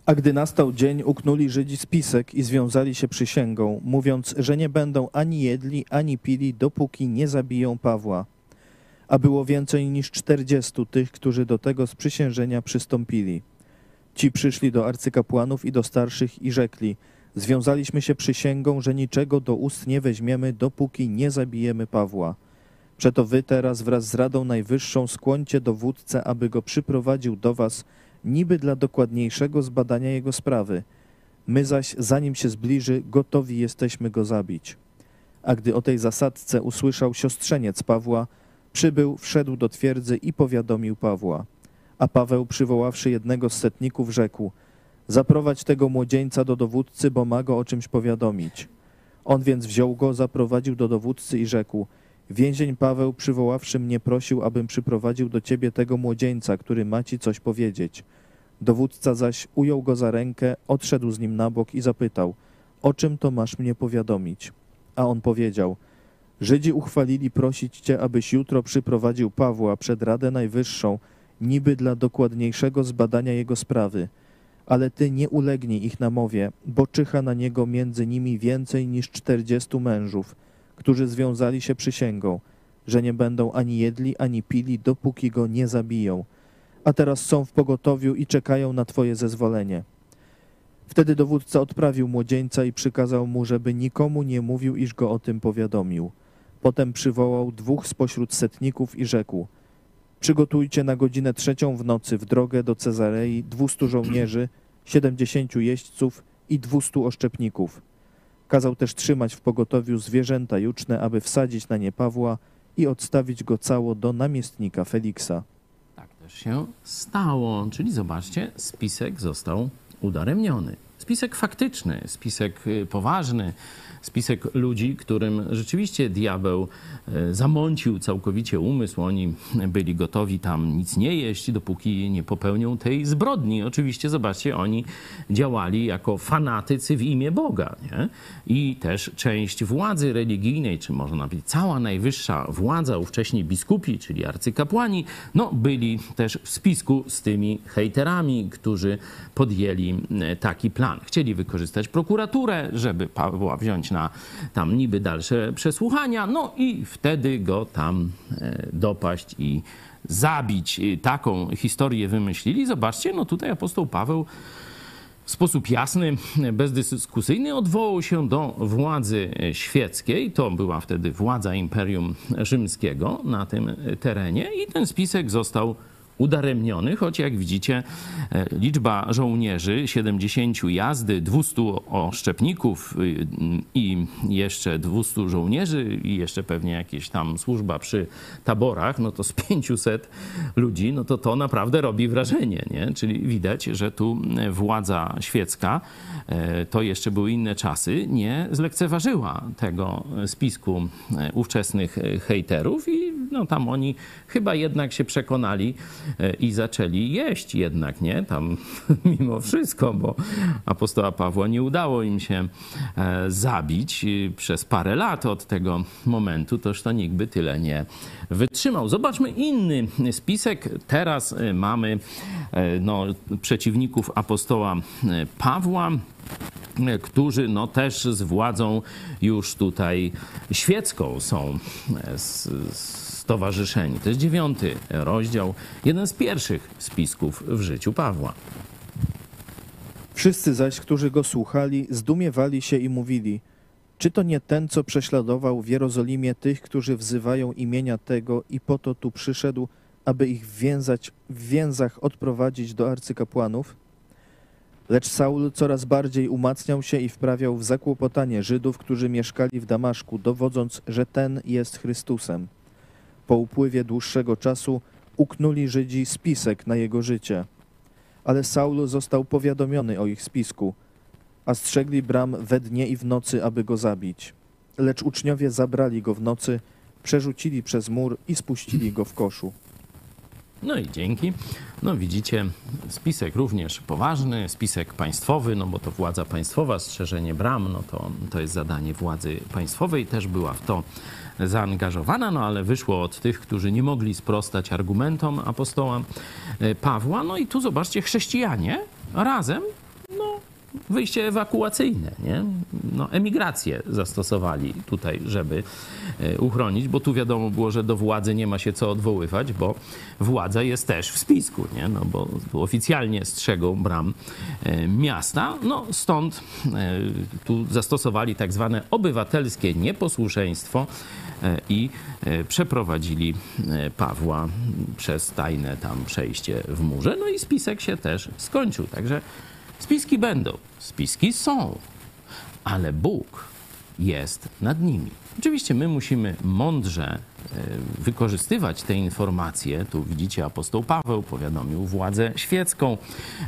A gdy nastał dzień, uknuli Żydzi spisek i związali się przysięgą, mówiąc, że nie będą ani jedli, ani pili, dopóki nie zabiją Pawła. A było więcej niż czterdziestu tych, którzy do tego sprzysiężenia przystąpili. Ci przyszli do arcykapłanów i do starszych i rzekli, związaliśmy się przysięgą, że niczego do ust nie weźmiemy, dopóki nie zabijemy Pawła. Przeto wy teraz wraz z Radą Najwyższą skłońcie dowódcę, aby go przyprowadził do was, niby dla dokładniejszego zbadania jego sprawy. My zaś, zanim się zbliży, gotowi jesteśmy go zabić. A gdy o tej zasadzce usłyszał siostrzeniec Pawła, przybył, wszedł do twierdzy i powiadomił Pawła. A Paweł, przywoławszy jednego z setników, rzekł: Zaprowadź tego młodzieńca do dowódcy, bo ma go o czymś powiadomić. On więc wziął go, zaprowadził do dowódcy i rzekł: Więzień Paweł, przywoławszy mnie, prosił, abym przyprowadził do ciebie tego młodzieńca, który ma ci coś powiedzieć. Dowódca zaś ujął go za rękę, odszedł z nim na bok i zapytał: O czym to masz mnie powiadomić? A on powiedział: Żydzi uchwalili prosić cię, abyś jutro przyprowadził Pawła przed Radę Najwyższą, niby dla dokładniejszego zbadania jego sprawy. Ale ty nie ulegnij ich namowie, bo czyha na niego między nimi więcej niż czterdziestu mężów, którzy związali się przysięgą, że nie będą ani jedli, ani pili, dopóki go nie zabiją. A teraz są w pogotowiu i czekają na twoje zezwolenie. Wtedy dowódca odprawił młodzieńca i przykazał mu, żeby nikomu nie mówił, iż go o tym powiadomił. Potem przywołał dwóch spośród setników i rzekł: Przygotujcie na godzinę trzecią w nocy w drogę do Cezarei dwustu żołnierzy, siedemdziesięciu jeźdźców i dwustu oszczepników. Kazał też trzymać w pogotowiu zwierzęta juczne, aby wsadzić na nie Pawła i odstawić go cało do namiestnika Feliksa. Tak też się stało. Czyli zobaczcie, spisek został udaremniony. Spisek faktyczny, spisek y, poważny, spisek ludzi, którym rzeczywiście diabeł y, zamącił całkowicie umysł. Oni byli gotowi tam nic nie jeść, dopóki nie popełnią tej zbrodni. Oczywiście, zobaczcie, oni działali jako fanatycy w imię Boga. Nie? I też część władzy religijnej, czy można powiedzieć cała najwyższa władza, ówcześni biskupi, czyli arcykapłani, no byli też w spisku z tymi hejterami, którzy podjęli e, taki plan. Chcieli wykorzystać prokuraturę, żeby Pawła wziąć na tam niby dalsze przesłuchania, no i wtedy go tam e, dopaść i zabić. Taką historię wymyślili. Zobaczcie, no tutaj apostoł Paweł w sposób jasny, bezdyskusyjny odwołał się do władzy świeckiej. To była wtedy władza Imperium Rzymskiego na tym terenie i ten spisek został udaremniony, choć jak widzicie e, liczba żołnierzy 70 jazdy, 200 oszczepników y, i jeszcze 200 żołnierzy i jeszcze pewnie jakieś tam służba przy taborach, no to z 500 ludzi, no to to naprawdę robi wrażenie, nie? Czyli widać, że tu władza świecka, e, to jeszcze były inne czasy, nie zlekceważyła tego spisku e, ówczesnych hejterów i no tam oni chyba jednak się przekonali i zaczęli jeść jednak, nie? Tam mimo wszystko, bo apostoła Pawła nie udało im się e, zabić e, przez parę lat od tego momentu, toż to nikt by tyle nie wytrzymał. Zobaczmy inny spisek. Teraz mamy no, przeciwników apostoła Pawła którzy no też z władzą już tutaj świecką są s- stowarzyszeni. To jest dziewiąty rozdział, jeden z pierwszych spisków w życiu Pawła. Wszyscy zaś, którzy go słuchali, zdumiewali się i mówili: Czy to nie ten, co prześladował w Jerozolimie tych, którzy wzywają imienia tego i po to tu przyszedł, aby ich więzać, w więzach odprowadzić do arcykapłanów? Lecz Saul coraz bardziej umacniał się i wprawiał w zakłopotanie Żydów, którzy mieszkali w Damaszku, dowodząc, że ten jest Chrystusem. Po upływie dłuższego czasu uknuli Żydzi spisek na jego życie. Ale Saul został powiadomiony o ich spisku, a strzegli bram we dnie i w nocy, aby go zabić. Lecz uczniowie zabrali go w nocy, przerzucili przez mur i spuścili go w koszu. No i dzięki. No widzicie, spisek również poważny, spisek państwowy, no bo to władza państwowa, strzeżenie bram, no to, to jest zadanie władzy państwowej, też była w to zaangażowana, no ale wyszło od tych, którzy nie mogli sprostać argumentom apostoła e, Pawła. No i tu zobaczcie, chrześcijanie razem, no wyjście ewakuacyjne, nie? No, emigrację zastosowali tutaj, żeby e, uchronić, bo tu wiadomo było, że do władzy nie ma się co odwoływać, bo władza jest też w spisku, nie? No, bo oficjalnie strzegą bram e, miasta. No, stąd tu zastosowali tak zwane obywatelskie nieposłuszeństwo i e, przeprowadzili e, Pawła przez tajne tam przejście w murze. No i spisek się też skończył. Także Spiski będą, spiski są, ale Bóg jest nad nimi. Oczywiście my musimy mądrze wykorzystywać te informacje. Tu widzicie, apostoł Paweł powiadomił władzę świecką.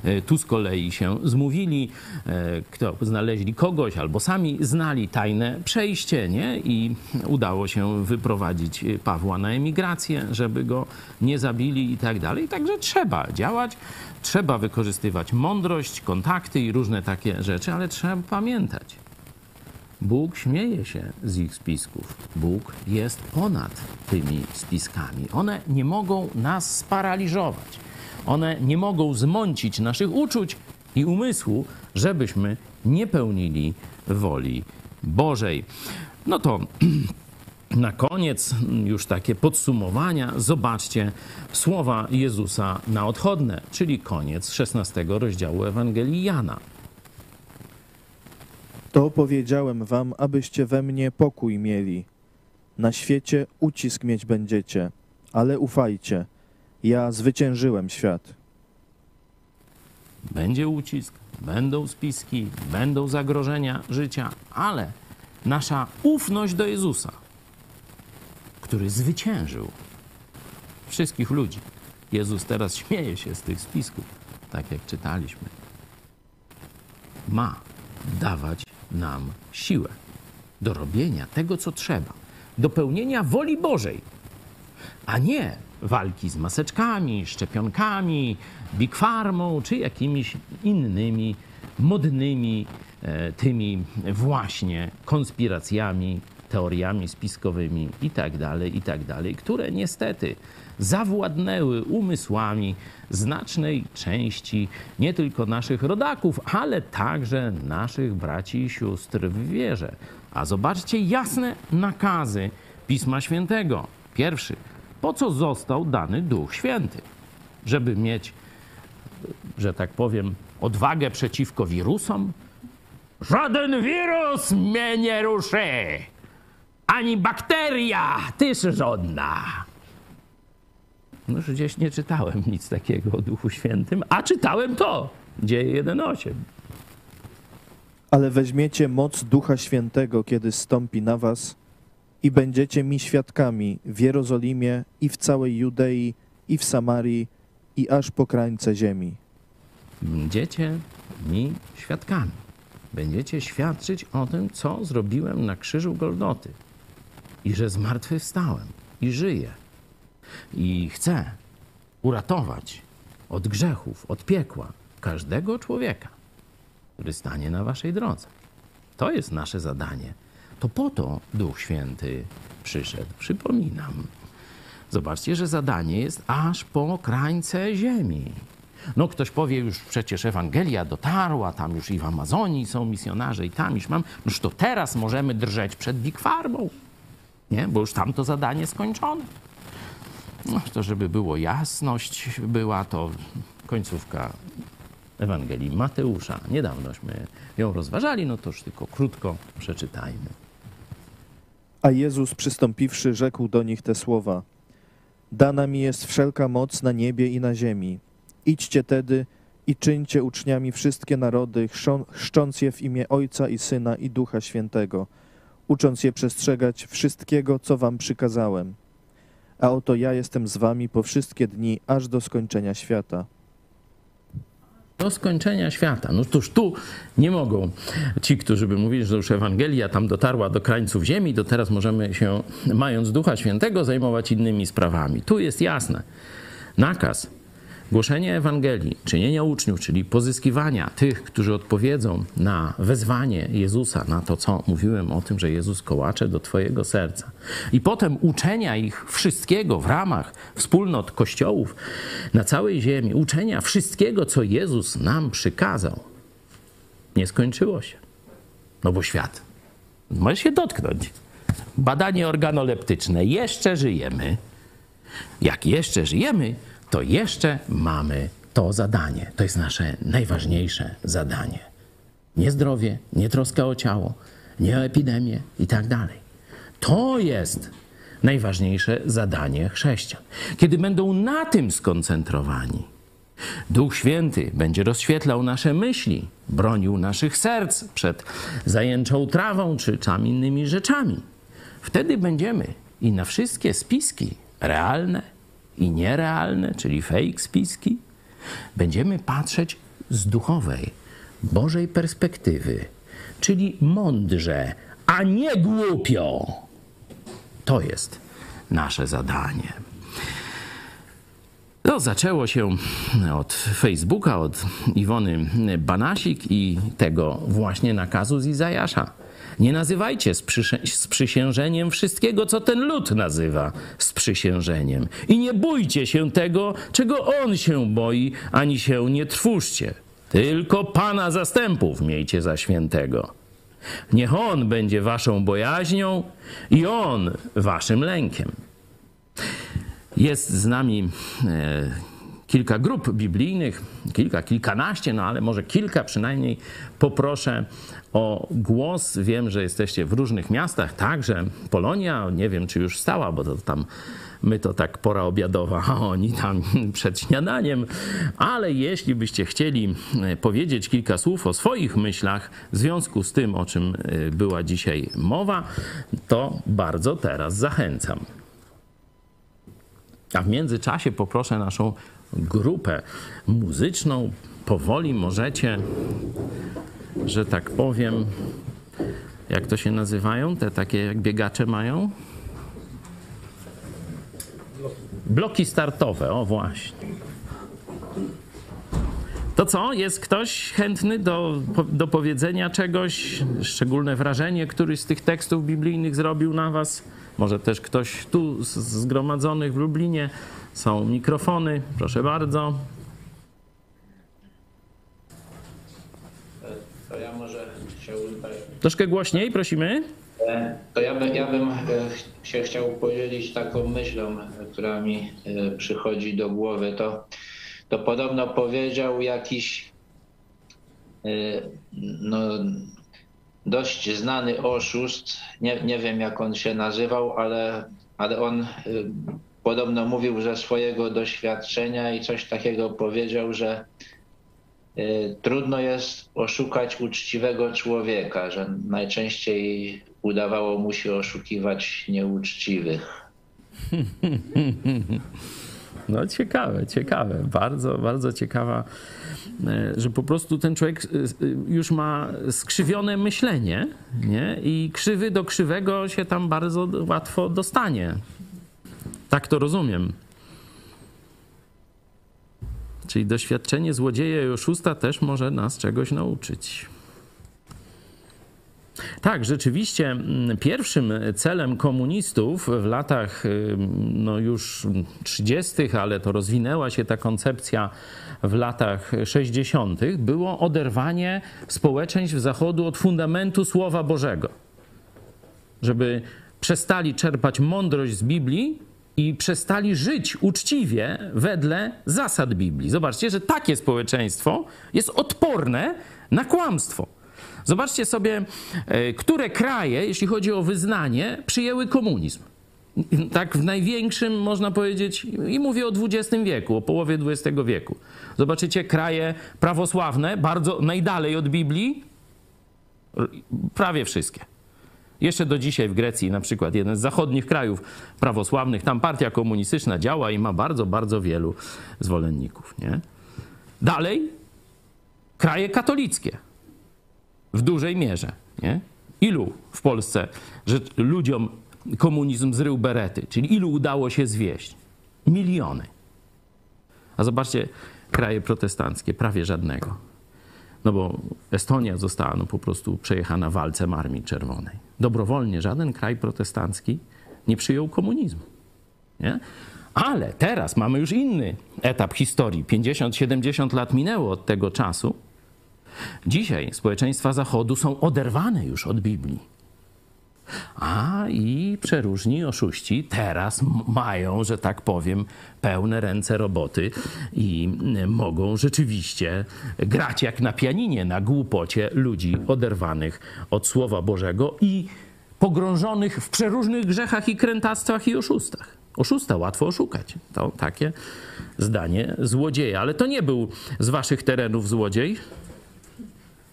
E, Tu z kolei się zmówili, e, kto znaleźli kogoś albo sami znali tajne przejście, nie? I udało się wyprowadzić Pawła na emigrację, żeby go nie zabili i tak dalej. Także trzeba działać, trzeba wykorzystywać mądrość, kontakty i różne takie rzeczy, ale trzeba pamiętać. Bóg śmieje się z ich spisków. Bóg jest ponad tymi spiskami. One nie mogą nas sparaliżować. One nie mogą zmącić naszych uczuć i umysłu, żebyśmy nie pełnili woli Bożej. No to na koniec już takie podsumowania. Zobaczcie słowa Jezusa na odchodne, czyli koniec 16 rozdziału Ewangelii Jana. To powiedziałem wam, abyście we mnie pokój mieli. Na świecie ucisk mieć będziecie, ale ufajcie, ja zwyciężyłem świat. Będzie ucisk, będą spiski, będą zagrożenia życia, ale nasza ufność do Jezusa, który zwyciężył wszystkich ludzi. Jezus teraz śmieje się z tych spisków, tak jak czytaliśmy. Ma dawać nam siłę do robienia tego, co trzeba, do pełnienia woli Bożej, a nie walki z maseczkami, szczepionkami, Big Farmą czy jakimiś innymi modnymi e, tymi właśnie konspiracjami, teoriami spiskowymi i tak dalej, i tak które niestety zawładnęły umysłami znacznej części nie tylko naszych rodaków, ale także naszych braci i sióstr w wierze. A zobaczcie jasne nakazy Pisma Świętego. Pierwszy, po co został dany Duch Święty? Żeby mieć, że tak powiem, odwagę przeciwko wirusom? Żaden wirus mnie nie ruszy! Ani bakteria, tyż żadna! No już gdzieś nie czytałem nic takiego o Duchu Świętym, a czytałem to, dzieje 1.8. Ale weźmiecie moc Ducha Świętego, kiedy stąpi na was i będziecie mi świadkami w Jerozolimie i w całej Judei i w Samarii i aż po krańce ziemi. Będziecie mi świadkami. Będziecie świadczyć o tym, co zrobiłem na krzyżu Golgoty. I że zmartwychwstałem i żyję. I chcę uratować od grzechów, od piekła każdego człowieka, który stanie na waszej drodze. To jest nasze zadanie. To po to Duch Święty przyszedł. Przypominam. Zobaczcie, że zadanie jest aż po krańce ziemi. No ktoś powie już przecież Ewangelia dotarła, tam już i w Amazonii są misjonarze i tam już mam, już to teraz możemy drżeć przed Big Farmą, nie? Bo już tam to zadanie skończone. To żeby było jasność była, to końcówka Ewangelii Mateusza. Niedawnośmy ją rozważali, no to już tylko krótko przeczytajmy. A Jezus przystąpiwszy, rzekł do nich te słowa: Dana mi jest wszelka moc na niebie i na ziemi. Idźcie tedy i czyńcie uczniami wszystkie narody, chrzcząc je w imię Ojca i Syna i Ducha Świętego, ucząc je przestrzegać wszystkiego, co wam przykazałem. A oto ja jestem z wami po wszystkie dni, aż do skończenia świata. do skończenia świata. No toż tu nie mogą ci, którzy by mówili, że już Ewangelia tam dotarła do krańców ziemi, to teraz możemy się, mając Ducha Świętego, zajmować innymi sprawami. Tu jest jasne. Nakaz głoszenia Ewangelii, czynienia uczniów, czyli pozyskiwania tych, którzy odpowiedzą na wezwanie Jezusa, na to, co mówiłem o tym, że Jezus kołacze do Twojego serca. I potem uczenia ich wszystkiego w ramach wspólnot kościołów na całej ziemi, uczenia wszystkiego, co Jezus nam przykazał. Nie skończyło się. No bo świat może się dotknąć. Badanie organoleptyczne. Jeszcze żyjemy. Jak jeszcze żyjemy, to jeszcze mamy to zadanie. To jest nasze najważniejsze zadanie. Nie zdrowie, nie troska o ciało, nie o epidemię i tak dalej. To jest najważniejsze zadanie chrześcijan. Kiedy będą na tym skoncentrowani, Duch Święty będzie rozświetlał nasze myśli, bronił naszych serc przed zajęczą trawą czy tam innymi rzeczami. Wtedy będziemy I na wszystkie spiski, realne i nierealne, czyli fake spiski, będziemy patrzeć z duchowej, Bożej perspektywy, czyli mądrze, a nie głupio. To jest nasze zadanie. No, zaczęło się od Facebooka, od Iwony Banasik i tego właśnie nakazu z Izajasza. Nie nazywajcie sprzysiężeniem wszystkiego, co ten lud nazywa sprzysiężeniem. I nie bójcie się tego, czego on się boi, ani się nie trwóżcie. Tylko Pana zastępów miejcie za świętego. Niech On będzie waszą bojaźnią i On waszym lękiem. Jest z nami e, kilka grup biblijnych, kilka, kilkanaście, no ale może kilka przynajmniej. Poproszę o głos. Wiem, że jesteście w różnych miastach, także Polonia, nie wiem czy już stała, bo to tam my to tak pora obiadowa, a oni tam przed śniadaniem. Ale jeśli byście chcieli e, powiedzieć kilka słów o swoich myślach w związku z tym, o czym e, była dzisiaj mowa, to bardzo teraz zachęcam. A w międzyczasie poproszę naszą grupę muzyczną. Powoli możecie, że tak powiem, jak to się nazywają? Te takie jak biegacze mają? Bloki startowe, o właśnie. To co? Jest ktoś chętny do, do powiedzenia czegoś? Szczególne wrażenie, któryś z tych tekstów biblijnych zrobił na was? Może też ktoś tu z zgromadzonych w Lublinie. Są mikrofony, proszę bardzo. To ja może chciałbym tak Troszkę głośniej, prosimy. E, To ja, by, ja bym e, się chciał podzielić taką myślą, e, która mi przychodzi do głowy. To, to podobno powiedział jakiś no, dość znany oszust. Nie, nie wiem jak on się nazywał, ale, ale on podobno mówił ze swojego doświadczenia i coś takiego powiedział, że trudno jest oszukać uczciwego człowieka, że najczęściej udawało mu się oszukiwać nieuczciwych. No ciekawe, ciekawe, bardzo, bardzo ciekawa, e, że po prostu ten człowiek e, już ma skrzywione myślenie, nie? I krzywy do krzywego się tam bardzo łatwo dostanie. Tak to rozumiem. Czyli doświadczenie złodzieja i oszusta też może nas czegoś nauczyć. Tak, rzeczywiście mm, pierwszym celem komunistów w latach ym, no już 30., ale to rozwinęła się ta koncepcja w latach 60., było oderwanie społeczeństw Zachodu od fundamentu Słowa Bożego. Żeby przestali czerpać mądrość z Biblii i przestali żyć uczciwie wedle zasad Biblii. Zobaczcie, że takie społeczeństwo jest odporne na kłamstwo. Zobaczcie sobie, e, które kraje, jeśli chodzi o wyznanie, przyjęły komunizm. Tak w największym, można powiedzieć, i mówię o XX wieku, o połowie XX wieku. Zobaczycie kraje prawosławne, bardzo najdalej od Biblii, prawie wszystkie. Jeszcze do dzisiaj w Grecji, na przykład, jeden z zachodnich krajów prawosławnych, tam partia komunistyczna działa i ma bardzo, bardzo wielu zwolenników. Nie? Dalej, kraje katolickie w dużej mierze. Nie? Ilu w Polsce, że ludziom komunizm zrył berety, czyli ilu udało się zwieść? Miliony. A zobaczcie, kraje protestanckie, prawie żadnego. No bo Estonia została no, po prostu przejechana walcem Armii Czerwonej. Dobrowolnie żaden kraj protestancki nie przyjął komunizmu. Nie? Ale teraz mamy już inny etap historii. 50-70 lat minęło od tego czasu. Dzisiaj społeczeństwa Zachodu są oderwane już od Biblii. A i przeróżni oszuści teraz mają, że tak powiem, pełne ręce roboty i mogą rzeczywiście grać jak na pianinie na głupocie ludzi oderwanych od Słowa Bożego i pogrążonych w przeróżnych grzechach i krętactwach i oszustach. Oszusta łatwo oszukać. To takie zdanie złodzieja. Ale to nie był z waszych terenów złodziej.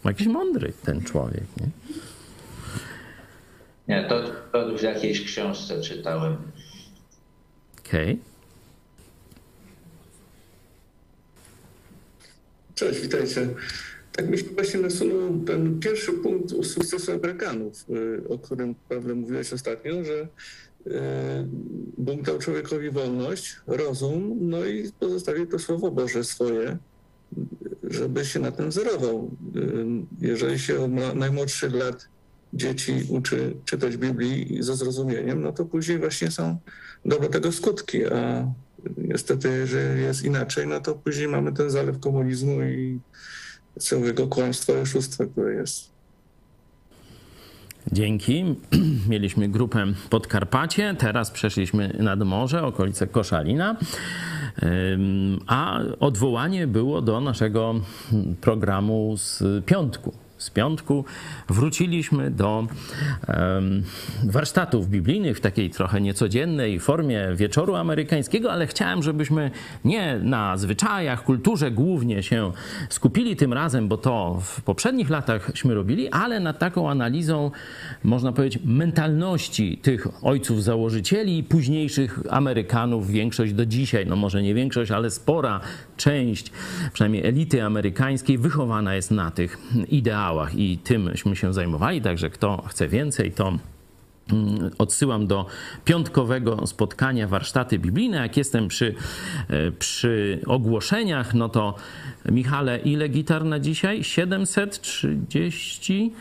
Jakiś mądry ten człowiek. Nie? Nie, to, to w jakiejś książce czytałem. Okej. Cześć, witajcie. Tak mi się właśnie nasunął ten pierwszy punkt u sukcesu Amerykanów, y, o którym Pawle mówiłeś ostatnio, że y, Bóg dał człowiekowi wolność, rozum, no i pozostawił to Słowo Boże swoje, żeby się na tym wzorował. Y, Jeżeli się od najmłodszych lat dzieci uczy czytać Biblii ze zrozumieniem, no to później właśnie są dobre tego skutki, a niestety, jeżeli jest inaczej, no to później mamy ten zalew komunizmu i całego kłamstwa i oszustwa, które jest. Dzięki. Mieliśmy grupę Podkarpacie, teraz przeszliśmy nad morze, okolice Koszalina. A odwołanie było do naszego programu z piątku. Z piątku wróciliśmy do warsztatów biblijnych w takiej trochę niecodziennej formie wieczoru amerykańskiego, ale chciałem, żebyśmy nie na zwyczajach, kulturze głównie się skupili tym razem, bo to w poprzednich latachśmy robili, ale nad taką analizą, można powiedzieć, mentalności tych ojców założycieli i późniejszych Amerykanów, większość do dzisiaj, no może nie większość, ale spora część, przynajmniej elity amerykańskiej, wychowana jest na tych ideałach i tymśmy się zajmowali, także kto chce więcej, to Mm, Odsyłam do piątkowego spotkania warsztaty biblijne. Jak jestem przy, e, przy ogłoszeniach, no to Michale, ile gitar na dzisiaj? 730?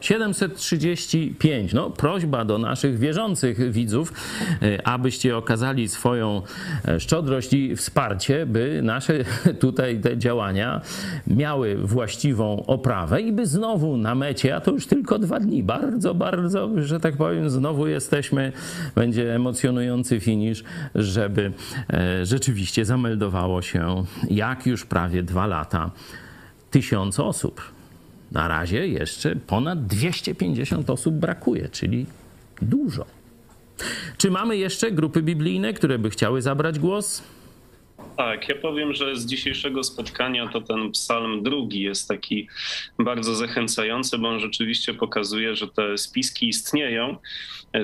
735. No, prośba do naszych wierzących widzów, e, abyście okazali swoją e, szczodrość i wsparcie, by nasze tutaj te działania miały właściwą oprawę i by znowu na mecie, a to już tylko dwa dni, bardzo, bardzo, że tak powiem, znowu jesteśmy, będzie emocjonujący finisz, żeby e, rzeczywiście zameldowało się, jak już prawie dwa lata, tysiąc osób. Na razie jeszcze ponad 250 osób brakuje, czyli dużo. Czy mamy jeszcze grupy biblijne, które by chciały zabrać głos? Tak, ja powiem, że z dzisiejszego spotkania to ten psalm drugi jest taki bardzo zachęcający, bo on rzeczywiście pokazuje, że te spiski istnieją,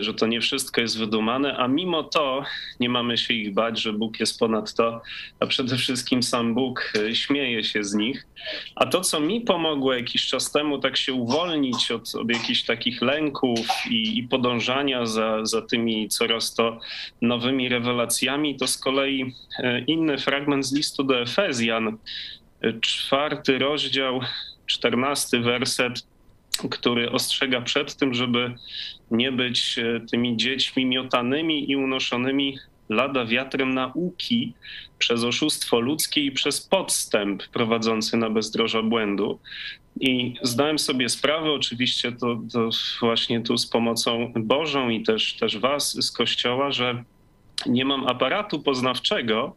że to nie wszystko jest wydumane, a mimo to nie mamy się ich bać, że Bóg jest ponad to, a przede wszystkim sam Bóg e, śmieje się z nich. A to, co mi pomogło jakiś czas temu, tak się uwolnić od, od jakichś takich lęków i, i podążania za, za tymi coraz to nowymi rewelacjami, to z kolei e, fragment z listu do Efezjan, czwarty rozdział, czternasty werset, który ostrzega przed tym, żeby nie być e, tymi dziećmi miotanymi i unoszonymi lada wiatrem nauki przez oszustwo ludzkie i przez podstęp prowadzący na bezdroża błędu. I zdałem sobie sprawę, oczywiście to, to właśnie tu z pomocą Bożą i też, też Was z Kościoła, że nie mam aparatu poznawczego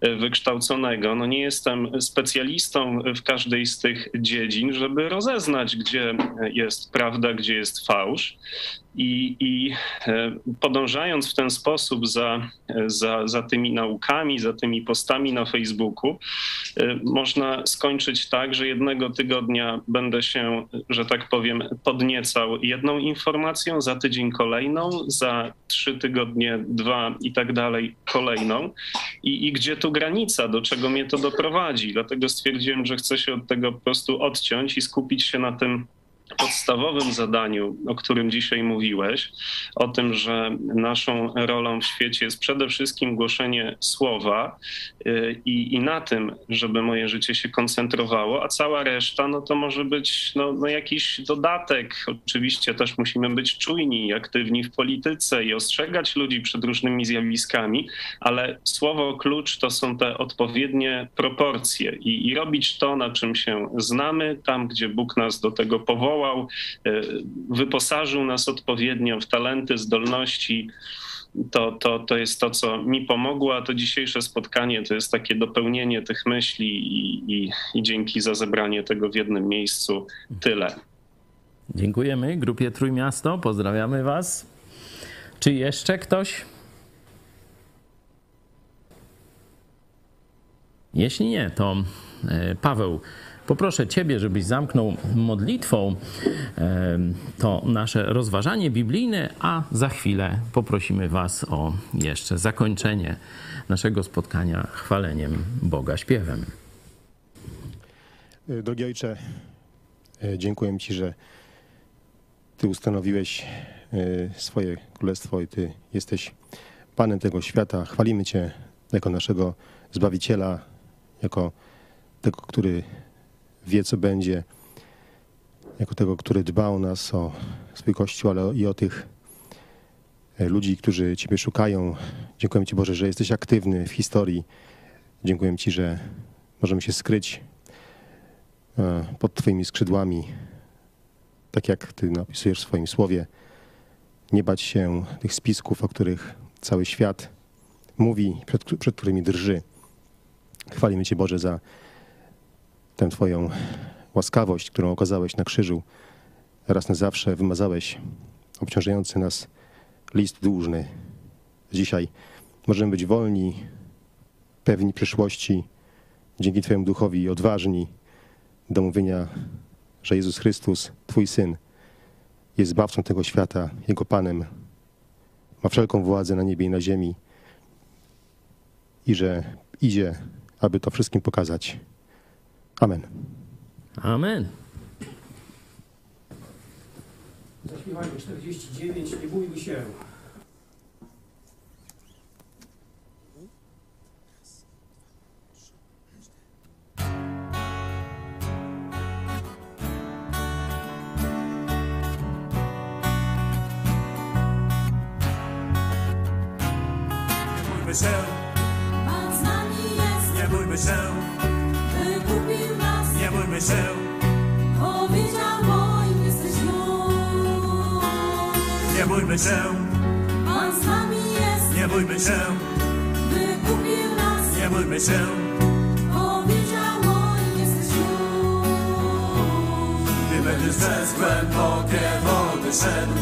e, wykształconego, no nie jestem specjalistą w każdej z tych dziedzin, żeby rozeznać, gdzie jest prawda, gdzie jest fałsz. I, i e, podążając w ten sposób za, za, za tymi naukami, za tymi postami na Facebooku, e, można skończyć tak, że jednego tygodnia będę się, że tak powiem, podniecał jedną informacją, za tydzień kolejną, za trzy tygodnie dwa i tak dalej kolejną. I, I gdzie tu granica, do czego mnie to doprowadzi? Dlatego stwierdziłem, że chcę się od tego po prostu odciąć i skupić się na tym podstawowym zadaniu, o którym dzisiaj mówiłeś, o tym, że naszą rolą w świecie jest przede wszystkim głoszenie słowa y, i, i na tym, żeby moje życie się koncentrowało, a cała reszta, no to może być no, no jakiś dodatek. Oczywiście też musimy być czujni i aktywni w polityce i ostrzegać ludzi przed różnymi zjawiskami, ale słowo klucz to są te odpowiednie proporcje i, i robić to, na czym się znamy, tam, gdzie Bóg nas do tego powołał, e, wyposażył nas odpowiednio w talenty, zdolności. To, to, to jest to, co mi pomogło, a to dzisiejsze spotkanie to jest takie dopełnienie tych myśli i, i, i dzięki za zebranie tego w jednym miejscu. Tyle. Dziękujemy grupie Trójmiasto, pozdrawiamy Was. Czy jeszcze ktoś? Jeśli nie, to e, Paweł Poproszę Ciebie, żebyś zamknął modlitwą to nasze rozważanie biblijne, a za chwilę poprosimy Was o jeszcze zakończenie naszego spotkania chwaleniem Boga śpiewem. E, Drogi Ojcze, e, dziękuję Ci, że Ty ustanowiłeś e, swoje królestwo i Ty jesteś Panem tego świata. Chwalimy Cię jako naszego Zbawiciela, jako tego, który wie, co będzie, jako tego, który dba o nas, o swój Kościół, ale i o tych e, ludzi, którzy Ciebie szukają. Dziękuję Ci, Boże, że jesteś aktywny w historii. Dziękuję Ci, że możemy się skryć e, pod Twoimi skrzydłami, tak jak Ty napisujesz w swoim słowie. Nie bać się tych spisków, o których cały świat mówi, przed, przed którymi drży. Chwalimy Cię, Boże, za tę Twoją łaskawość, którą okazałeś na krzyżu. Raz na zawsze wymazałeś obciążający nas list dłużny. Dzisiaj możemy być wolni, pewni przyszłości, dzięki Twojemu duchowi odważni do mówienia, że Jezus Chrystus, Twój Syn, jest zbawcą tego świata, Jego Panem, ma wszelką władzę na niebie i na ziemi i że idzie, aby to wszystkim pokazać. Amen. Amen. Zaśpiewajmy 49, nie bójmy się. Nie bójmy się, Pan z nami jest, nie bójmy się, bójmy się, powiedział moim jesteś już. nie bójmy się, Pan z nami jest, nie bójmy się, wykupił nas, nie bójmy się, powiedział moim jesteś już. Gdy będziesz przez głębokie wody szedł,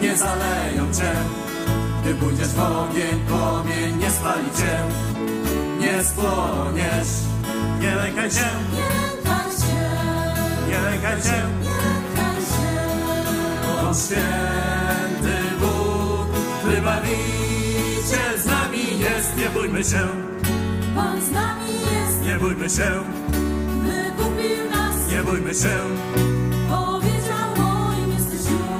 nie zaleją cię. Gdy pójdziesz w ogień, płomień nie spali cię, nie spłoniesz. Nie lękaj się, Nie lękaj się, nie lękaj się, bo święty Bóg, wybawiciel z nami jest. Nie bójmy się, Pan z nami jest, nie bójmy się, wykupił nas, nie bójmy się, powiedział moim jesteś już.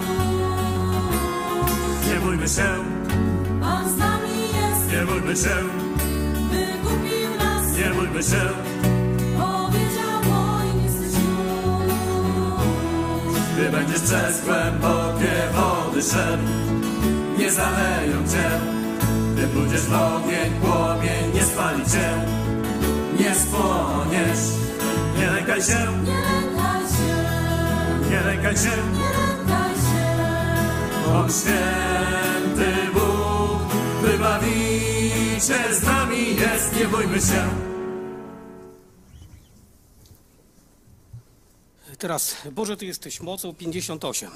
nie bójmy się, Pan z nami jest, nie bójmy się, wykupił nas, nie bójmy się, Gdy będziesz przez głębokie wody szedł, nie zaleją cię. Gdy pójdziesz w ogień, płomień nie spali cię, nie spłoniesz. Nie lękaj się, Nie lękaj się, nie lękaj się, nie lękaj się. On święty Bóg, wybawiciel z nami jest, nie bójmy się. Teraz, Boże, Ty jesteś mocą 58.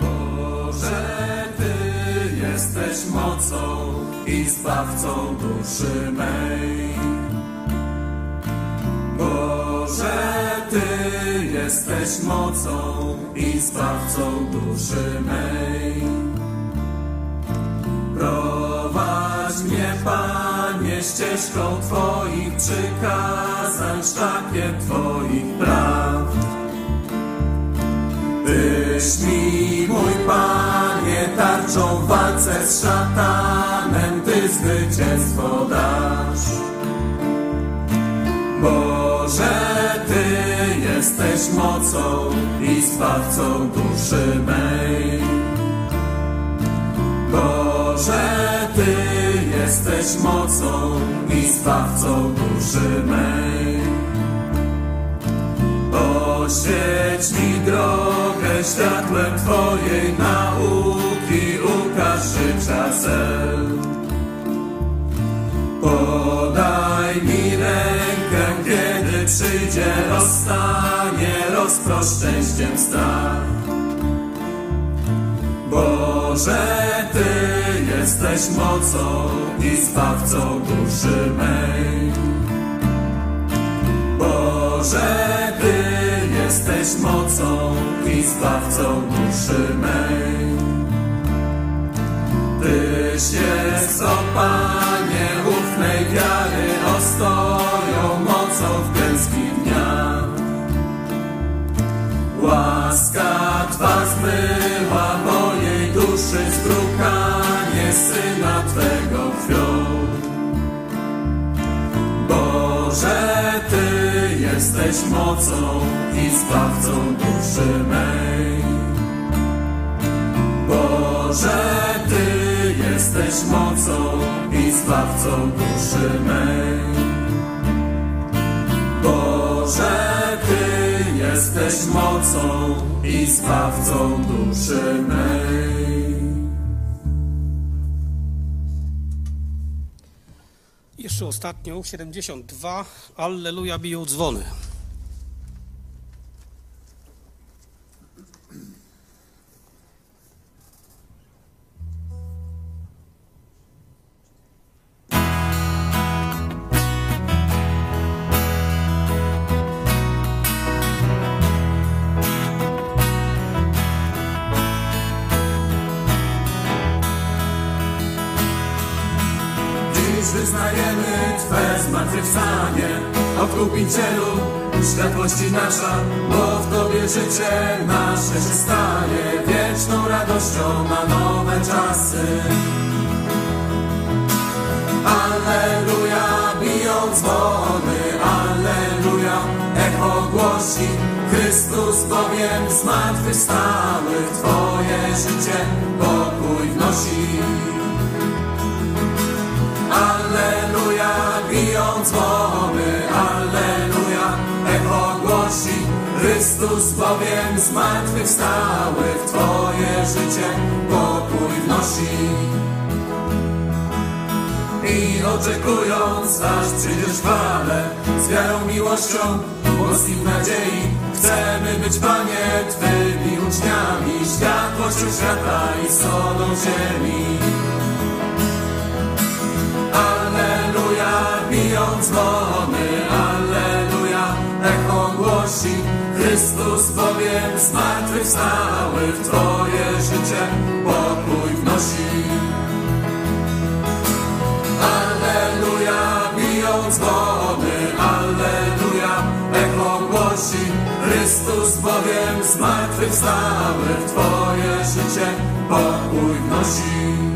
Boże, Ty jesteś mocą i zbawcą duszy mej. Boże, Ty jesteś mocą i zbawcą duszy mej. Prowadź mnie, Panie, ścieżką Twoich przykazań, szlakiem Twoich praw. Tyś mi, mój Panie, tarczą w walce z szatanem, Ty zwycięstwo dasz. Boże, Ty jesteś mocą i zbawcą duszy mej. Boże, Ty jesteś mocą i zbawcą duszy mej. Oświeć mi drogę światłem Twojej nauki, ukaż życia cel. Po zostanie rozproszczęściem strach. Boże, Ty jesteś mocą i zbawcą duszy mej. Boże, Ty jesteś mocą i zbawcą duszy mej. Tyś jest, o Panie, ufnej wiary, ostoją mocą w klęskich Łaska Twa zmyła mojej duszy zbrukanie Syna Twego krwią. Boże, Ty jesteś mocą i zbawcą duszy mej. Boże, Ty jesteś mocą i zbawcą duszy mej. Boże, Ty jesteś mocą i zbawcą duszy mej. Jeszcze ostatnią, 72. Alleluja, biją dzwony. Odkupicielu, światłości nasza, bo w Tobie życie nasze się stanie wieczną radością na nowe czasy. Alleluja, biją dzwony, Alleluja, echo głosi, Chrystus bowiem zmartwychwstały, Twoje życie pokój wnosi. Alleluja, biją dzwony, Chrystus bowiem zmartwychwstały, w Twoje życie pokój wnosi. I oczekując, aż przyjdziesz w chwale, z wiarą, miłością, w nadziei, chcemy być, Panie, Twymi uczniami, światłością świata i solą ziemi. Alleluja, biją dzwony, Chrystus bowiem zmartwychwstały, w Twoje życie pokój wnosi. Alleluja, biją dzwony, Alleluja, echo głosi, Chrystus bowiem zmartwychwstały, w Twoje życie pokój wnosi.